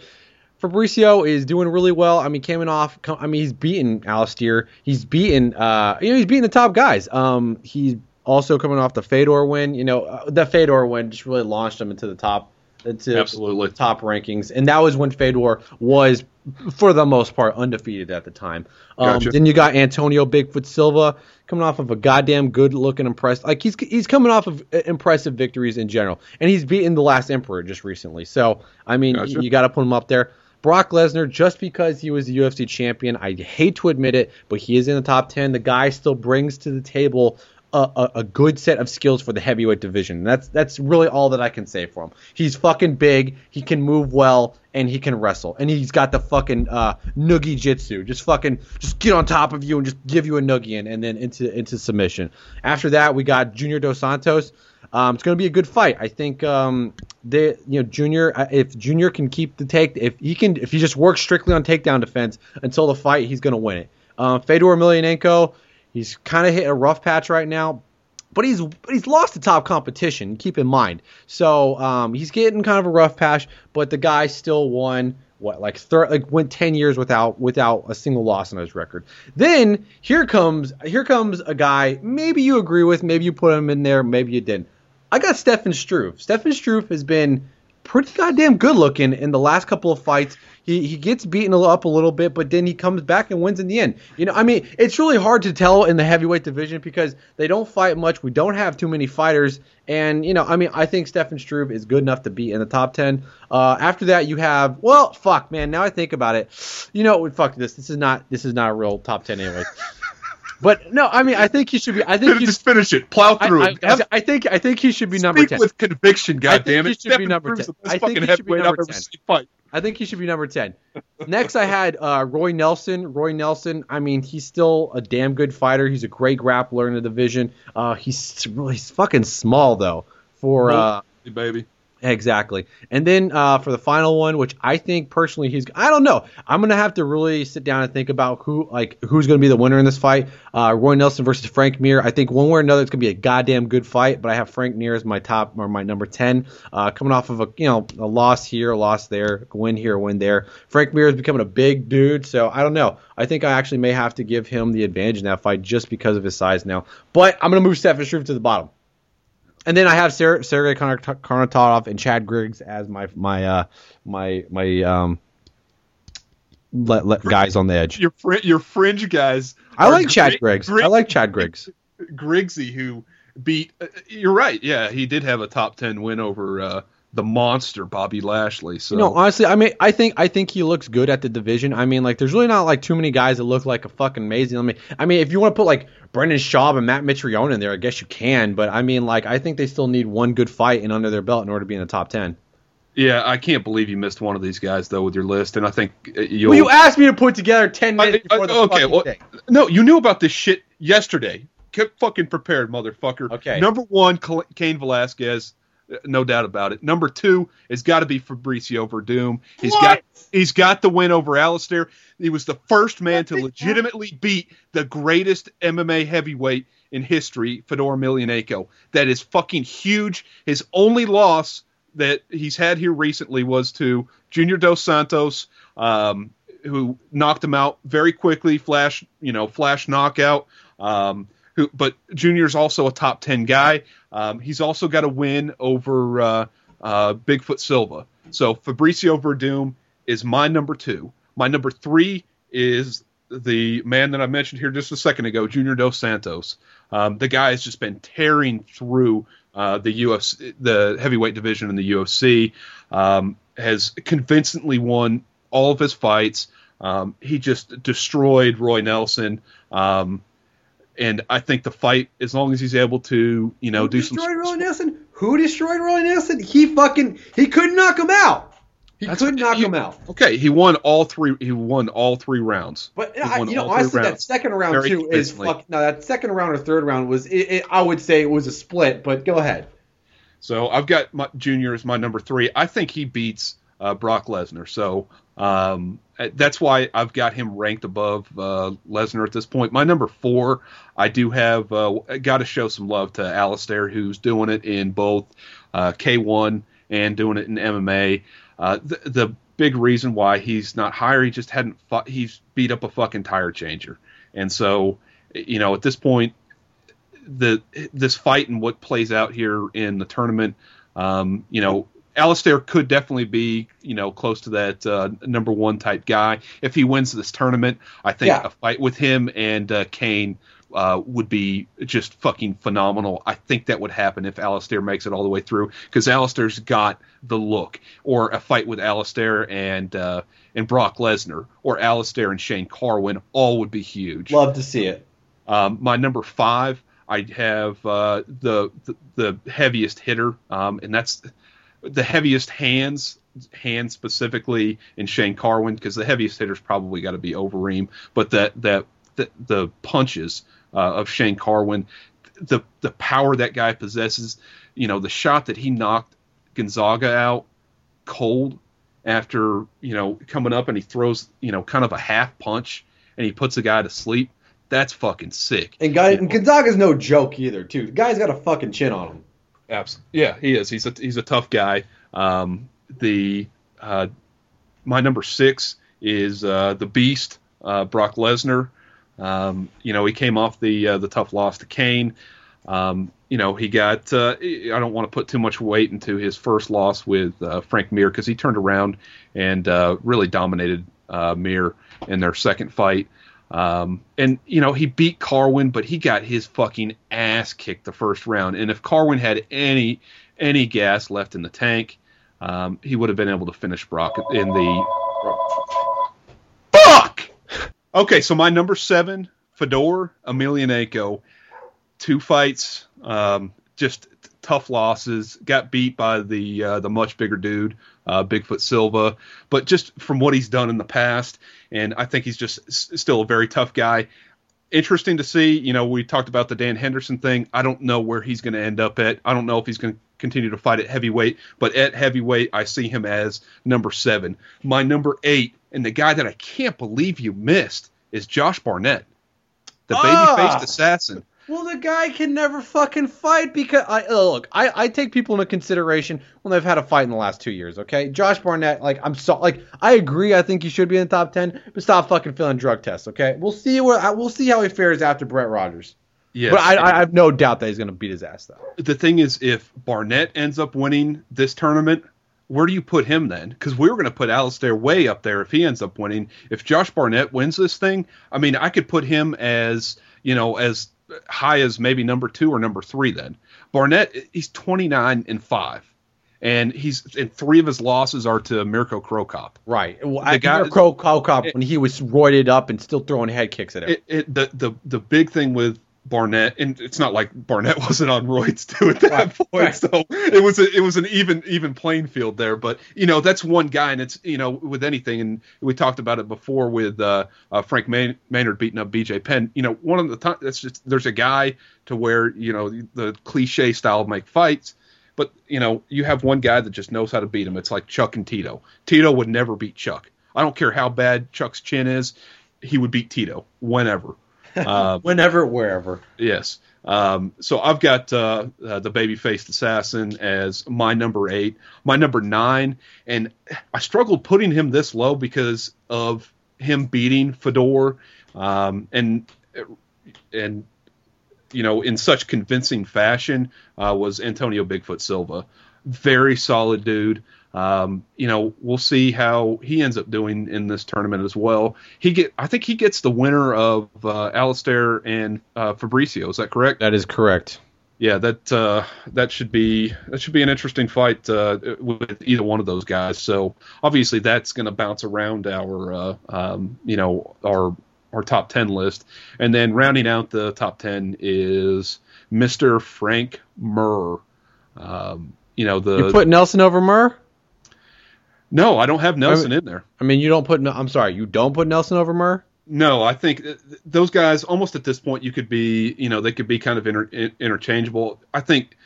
Fabricio is doing really well. I mean, coming off. I mean, he's beaten Alistair. He's beaten. Uh, you know, he's beating the top guys. Um, he's also coming off the Fedor win. You know, uh, the Fedor win just really launched him into the top to Absolutely. top rankings, and that was when Fedor was, for the most part, undefeated at the time. Um, Gotcha. Then you got Antonio Bigfoot Silva coming off of a goddamn good looking impressed. Like he's he's coming off of uh, impressive victories in general, and he's beaten the last Emperor just recently. So I mean, Gotcha. you got to put him up there. Brock Lesnar, just because he was the UFC champion, I hate to admit it, but he is in the top 10. The guy still brings to the table a, a, a good set of skills for the heavyweight division. That's that's really all that I can say for him. He's fucking big, he can move well, and he can wrestle. And he's got the fucking uh, noogie jitsu. Just fucking just get on top of you and just give you a noogie and, and then into into submission. After that, we got Junior Dos Santos. Um, it's going to be a good fight. I think um, they, you know, Junior. uh, If Junior can keep the take, if he can, if he just works strictly on takedown defense until the fight, he's going to win it. Uh, Fedor Emelianenko, he's kind of hit a rough patch right now, but he's but he's lost to top competition. Keep in mind, so um, he's getting kind of a rough patch, but the guy still won. What like thir- like went ten years without without a single loss on his record. Then here comes here comes a guy. Maybe you agree with, maybe you put him in there, maybe you didn't. I got Stefan Struve. Stefan Struve has been pretty goddamn good looking in the last couple of fights. He, he gets beaten up a little bit, but then he comes back and wins in the end. You know, I mean, it's really hard to tell in the heavyweight division because they don't fight much. We don't have too many fighters, and you know, I mean, I think Stefan Struve is good enough to be in the top ten. Uh, after that, you have well, fuck, man. Now I think about it, you know, fuck this. This is not this is not a real top ten anyway. (laughs) but no, I mean, I think he should be. I think he. Just finish it. Plow through I, it. Have- I think I think he should be number Speak ten. with conviction, I think goddammit. he should be number 10. the I think he should be heavyweight number ever 10. fight. I think he should be number 10. Next, I had uh, Roy Nelson. Roy Nelson, I mean, he's still a damn good fighter. He's a great grappler in the division. Uh, he's really he's fucking small, though. For uh, baby. Exactly. And then uh, for the final one, which I think personally he's I don't know. I'm gonna have to really sit down and think about who like who's gonna be the winner in this fight. Uh, Roy Nelson versus Frank Mir. I think one way or another it's gonna be a goddamn good fight. But I have Frank Mir as my top or my number ten. Uh, coming off of a you know a loss here, a loss there, a win here, a win there. Frank Mir is becoming a big dude, so I don't know. I think I actually may have to give him the advantage in that fight just because of his size now. But I'm gonna move Stefan Struve to the bottom. And then I have Ser- Sergey Kar- Karnatov and Chad Griggs as my my uh, my my um let, let guys on the edge. Your fr- your fringe guys. I like Chad Grig- Griggs. Grig- I like Chad Griggs. Griggsy, who beat. Uh, you're right. Yeah, he did have a top ten win over uh, the monster Bobby Lashley. So You know, honestly, I mean, I think I think he looks good at the division. I mean, like, there's really not like too many guys that look like a fucking amazing. I mean, I mean, if you want to put like Brendan Schaub and Matt Mitrione in there, I guess you can. But I mean, like, I think they still need one good fight and under their belt in order to be in the top ten. yeah, I can't believe you missed one of these guys though with your list, and I think uh, you'll. Well, you asked me to put together ten minutes I- before the okay, fucking well, thing. no, you knew about this shit yesterday. Get fucking prepared, motherfucker. Okay. Number one, Cain Velasquez, uh, no doubt about it. Number two has got to be Fabricio Werdum. He's What? got he's got the win over Alistair. He was the first man to legitimately beat the greatest MMA heavyweight in history, Fedor Emelianenko. That is fucking huge. His only loss that he's had here recently was to Junior Dos Santos, um, who knocked him out very quickly, flash, you know, flash knockout. Um, who, but Junior's also a top ten guy. Um, he's also got a win over uh, uh, Bigfoot Silva. So Fabricio Werdum is my number two. My number three is the man that I mentioned here just a second ago, Junior Dos Santos. Um, the guy has just been tearing through uh, the UFC, the heavyweight division in the UFC. Um, has convincingly won all of his fights. Um, he just destroyed Roy Nelson. Um, and I think the fight, as long as he's able to, you know, Who do some. Who destroyed Roy Nelson? Who destroyed Roy Nelson? He fucking he couldn't knock him out. He That's couldn't what- knock you- him out. Okay, he won all three. He won all three rounds. But I, you know, honestly, that second round Very too is fuck. No, that second round or third round was. It, it, I would say it was a split. But go ahead. So I've got my Junior as my number three. I think he beats uh, Brock Lesnar. So um, that's why I've got him ranked above uh, Lesnar at this point. My number four, I do have uh, got to show some love to Alistair, who's doing it in both uh, K1 and doing it in MMA. Uh, the, the big reason why he's not higher, he just hadn't. He's beat up a fucking tire changer, and so you know at this point the this fight and what plays out here in the tournament, um, you know, Alistair could definitely be, you know, close to that uh, number one type guy if he wins this tournament. I think Yeah. a fight with him and uh, Cain uh, would be just fucking phenomenal. I think that would happen if Alistair makes it all the way through because Alistair's got the look. Or a fight with Alistair and uh, and Brock Lesnar, or Alistair and Shane Carwin, all would be huge. Love to see it. Um, my number five, I have uh, the, the the heaviest hitter, um, and that's the heaviest hands, hands specifically in Shane Carwin, because the heaviest hitter's probably got to be Overeem, but that that the, the punches uh, of Shane Carwin, the the power that guy possesses, you know, the shot that he knocked Gonzaga out cold after you know coming up and he throws you know kind of a half punch and he puts a guy to sleep. That's fucking sick. And guy and Gonzaga's no joke either, too. The guy's got a fucking chin on him. Absolutely. Yeah, he is. He's a he's a tough guy. Um, the uh, my number six is uh, the Beast, uh, Brock Lesnar. Um, you know, he came off the uh, the tough loss to Cain. Um, you know, he got. Uh, I don't want to put too much weight into his first loss with uh, Frank Mir because he turned around and really dominated Mir in their second fight. Um, and you know, he beat Carwin, but he got his fucking ass kicked the first round. And if Carwin had any any gas left in the tank, um, he would have been able to finish Brock in the. Fuck. Okay, so my number seven, Fedor Emelianenko, two fights, um, just tough losses. Got beat by the uh, the much bigger dude, uh, Bigfoot Silva, but just from what he's done in the past, and I think he's just s- still a very tough guy. Interesting to see. You know, we talked about the Dan Henderson thing. I don't know where he's going to end up at. I don't know if he's going to continue to fight at heavyweight, but at heavyweight, I see him as number seven. My number eight, and the guy that I can't believe you missed, is Josh Barnett, the Ah! baby-faced assassin. Well, the guy can never fucking fight because I uh, look. I, I take people into consideration when they've had a fight in the last two years. Okay, Josh Barnett. Like I'm so like I agree. I think he should be in the top ten, but stop fucking filling drug tests. Okay, we'll see where we'll see how he fares after Brett Rogers. Yes. But I, I have no doubt that he's gonna beat his ass though. the thing is, if Barnett ends up winning this tournament, where do you put him then? Because we were going to put Alistair way up there if he ends up winning. If Josh Barnett wins this thing, I mean, I could put him as you know as high as maybe number two or number three. Then Barnett, he's twenty nine and five, and he's and three of his losses are to Mirko Cro Cop. Right. Well, I guy- Cow Cop when he was roided up and still throwing head kicks at him. It, it, the the the big thing with Barnett, and it's not like Barnett (laughs) wasn't on roids too at that Right, point, right. so it was a, it was an even even playing field there. But you know that's one guy, and it's you know with anything, and we talked about it before with uh, uh, Frank Mayn- Maynard beating up B.J. Penn. You know, one of the time that's just there's a guy to where you know the cliche style of make fights. But you know, you have one guy that just knows how to beat him. It's like Chuck and Tito. Tito would never beat Chuck. I don't care how bad Chuck's chin is, he would beat Tito whenever. (laughs) Uh, Whenever, wherever. Yes. Um, so I've got uh, uh, the baby-faced assassin as my number eight, my number nine, and I struggled putting him this low because of him beating Fedor, um, and and you know in such convincing fashion uh, was Antonio Bigfoot Silva, very solid dude. Um, you know, we'll see how he ends up doing in this tournament as well. He get, I think he gets the winner of uh, Alistair and uh, Fabricio. Is that correct? That is correct. Yeah, that uh, that should be that should be an interesting fight uh, with either one of those guys. So obviously that's going to bounce around our uh, um, you know our our top ten list, and then rounding out the top ten is Mister Frank Mir. Um, you know the You put Nelson over Mir? No, I don't have Nelson in there. I mean, you don't put. I'm sorry, you don't put Nelson over Mir. No, I think th- th- those guys almost at this point you could be, you know, they could be kind of inter- interchangeable. I think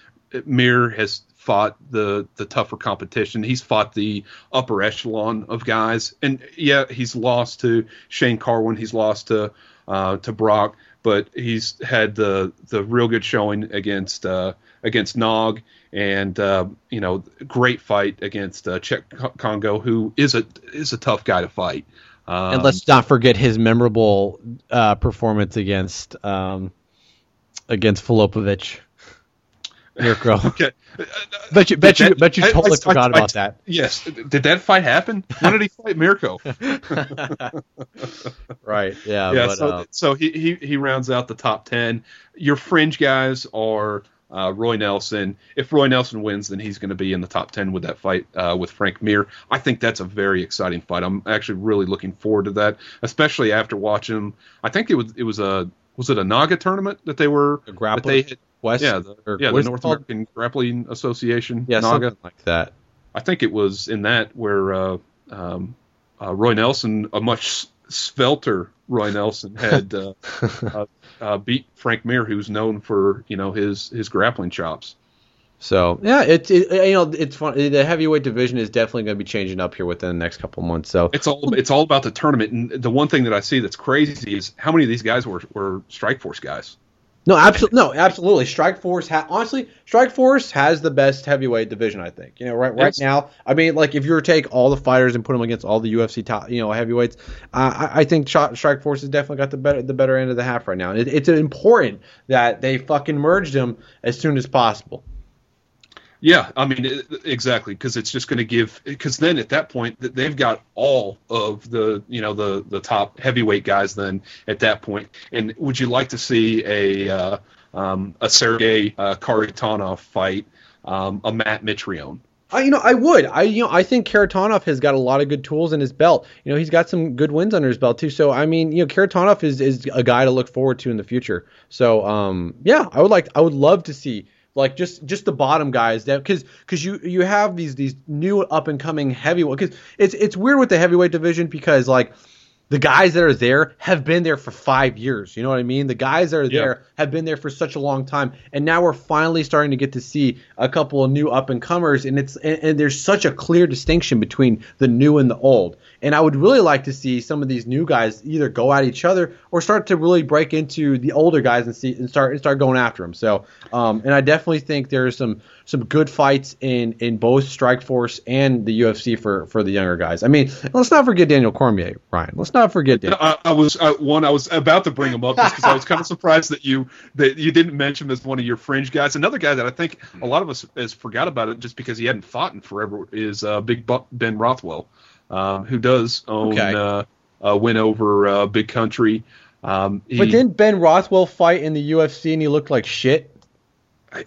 Mir has fought the the tougher competition. He's fought the upper echelon of guys, and yeah, he's lost to Shane Carwin. He's lost to uh, to Brock, but he's had the the real good showing against uh, against Nog, and uh, you know, great fight against uh, Cheick Kongo, who is a is a tough guy to fight. Um, and let's not forget his memorable uh, performance against um, against Filopovich. Mirko. (laughs) Okay. (laughs) bet you, bet Did you, that- bet you I- totally I- forgot I- about that. Yes. Did that fight happen? When did he fight Mirko? (laughs) right. Yeah. yeah. but, so uh, so he, he he rounds out the top ten. Your fringe guys are uh, Roy Nelson. If Roy Nelson wins, then he's going to be in the top ten with that fight uh, with Frank Mir. I think that's a very exciting fight. I'm actually really looking forward to that, especially after watching. I think it was it was a was it a Naga tournament that they were A that grappler? they had, West. yeah the, or yeah the North? American Grappling Association Yeah, Naga. something like that. I think it was in that where uh, um, uh, Roy Nelson, a much svelter Roy Nelson, had uh, (laughs) uh, uh, beat Frank Mir, who's known for you know his his grappling chops. So yeah, it's it, you know it's fun. The heavyweight division is definitely going to be changing up here within the next couple months. So It's all it's all about the tournament, and the one thing that I see that's crazy is how many of these guys were were Strike Force guys. No, absolutely, no, absolutely. Strike Force, ha- honestly, Strike Force has the best heavyweight division. I think you know right right now. I mean, like if you were to take all the fighters and put them against all the UFC top, you know, heavyweights, uh, I, I think Strike Force has definitely got the better the better end of the half right now. And it, it's important that they fucking merge them as soon as possible. Yeah, I mean it- exactly because it's just going to give because then at that point they've got all of the you know the the top heavyweight guys then at that point. And would you like to see a uh, um, a Sergey uh, Kharitonov fight um, a Matt Mitrione? I, you know, I would. I, you know, I think Kharitonov has got a lot of good tools in his belt. You know, he's got some good wins under his belt too. So, I mean, you know, Kharitonov is is a guy to look forward to in the future. So, um, yeah, I would like, I would love to see like just just the bottom guys that because because you you have these these new up and coming heavyweight because it's it's weird with the heavyweight division because like the guys that are there have been there for five years. You know what I mean? The guys that are Yeah. there have been there for such a long time, and now we're finally starting to get to see a couple of new up and comers, and it's and, and there's such a clear distinction between the new and the old. And I would really like to see some of these new guys either go at each other or start to really break into the older guys and see and start and start going after them. So, um, and I definitely think there's some some good fights in in both Strike Force and the UFC for for the younger guys. I mean, let's not forget Daniel Cormier, Ryan. Let's not forget Daniel. I, I was uh, one. I was about to bring him up because I was kind of (laughs) surprised that you that you didn't mention him as one of your fringe guys. Another guy that I think a lot of us has forgot about it just because he hadn't fought in forever is uh, Big Ben Rothwell, um, who does own Okay. uh, a win over uh, Big Country. Um, he, But didn't Ben Rothwell fight in the UFC and he looked like shit?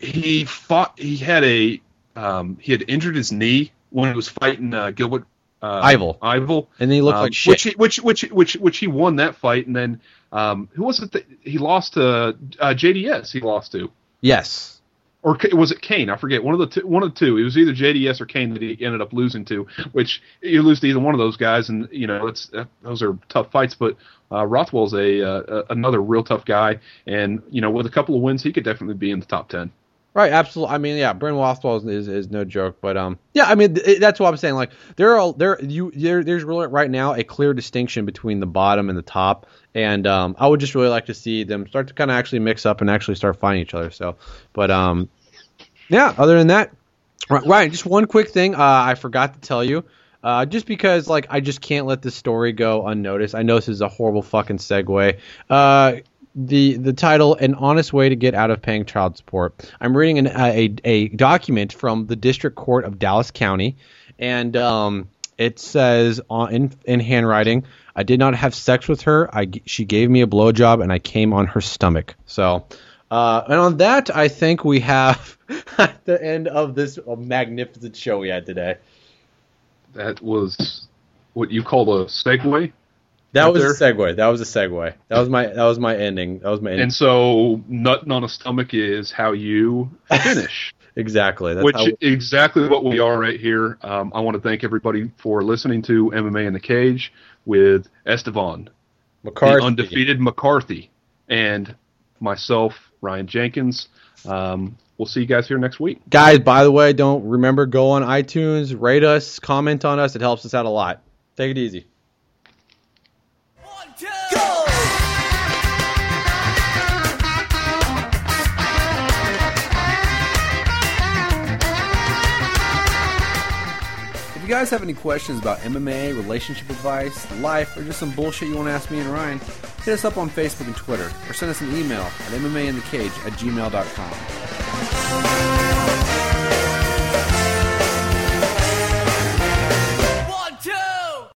He fought. He had a um, he had injured his knee when he was fighting uh, Gilbert uh, Yvel. Yvel, And he looked um, like shit. Which, he, which which which which he won that fight, and then um, who was it that he lost to? Uh, JDS. He lost to, yes. Or was it Cain? I forget. One of the two, one of the two. It was either JDS or Cain that he ended up losing to. Which you lose to either one of those guys, and you know it's that, those are tough fights. But uh, Rothwell's a uh, another real tough guy, and you know with a couple of wins, he could definitely be in the top ten. Right, absolutely. I mean, yeah, Ben Rothwell is, is, no joke, but um, yeah, I mean th- that's what I'm saying. Like there are there you there there's really right now a clear distinction between the bottom and the top, and um, I would just really like to see them start to kind of actually mix up and actually start fighting each other. So, but um, yeah. Other than that, Ryan, just one quick thing. Uh, I forgot to tell you. Uh, just because, like, I just can't let this story go unnoticed. I know this is a horrible fucking segue. Uh, the the title, "An Honest Way to Get Out of Paying Child Support." I'm reading an, a a document from the District Court of Dallas County, and um, it says on in in handwriting, "I did not have sex with her. I she gave me a blowjob, and I came on her stomach." So. Uh, and on that, I think we have (laughs) the end of this magnificent show we had today. That was what you call a segue. That was there. a segue. That was a segue. That was my that was my ending. That was my ending. And so, nutting on a stomach is how you (laughs) finish. exactly. That's which how, exactly what we are right here. Um, I want to thank everybody for listening to MMA in the Cage with Estevan, McCarthy. the undefeated McCarthy, and myself, Ryan Jenkins. Um, we'll see you guys here next week. Guys, by the way, don't remember go on iTunes, rate us, comment on us. It helps us out a lot. Take it easy. Guys have any questions about MMA, relationship advice, life, or just some bullshit you want to ask me and Ryan, hit us up on Facebook and Twitter, or send us an email at MMAinthecage at gmail.com.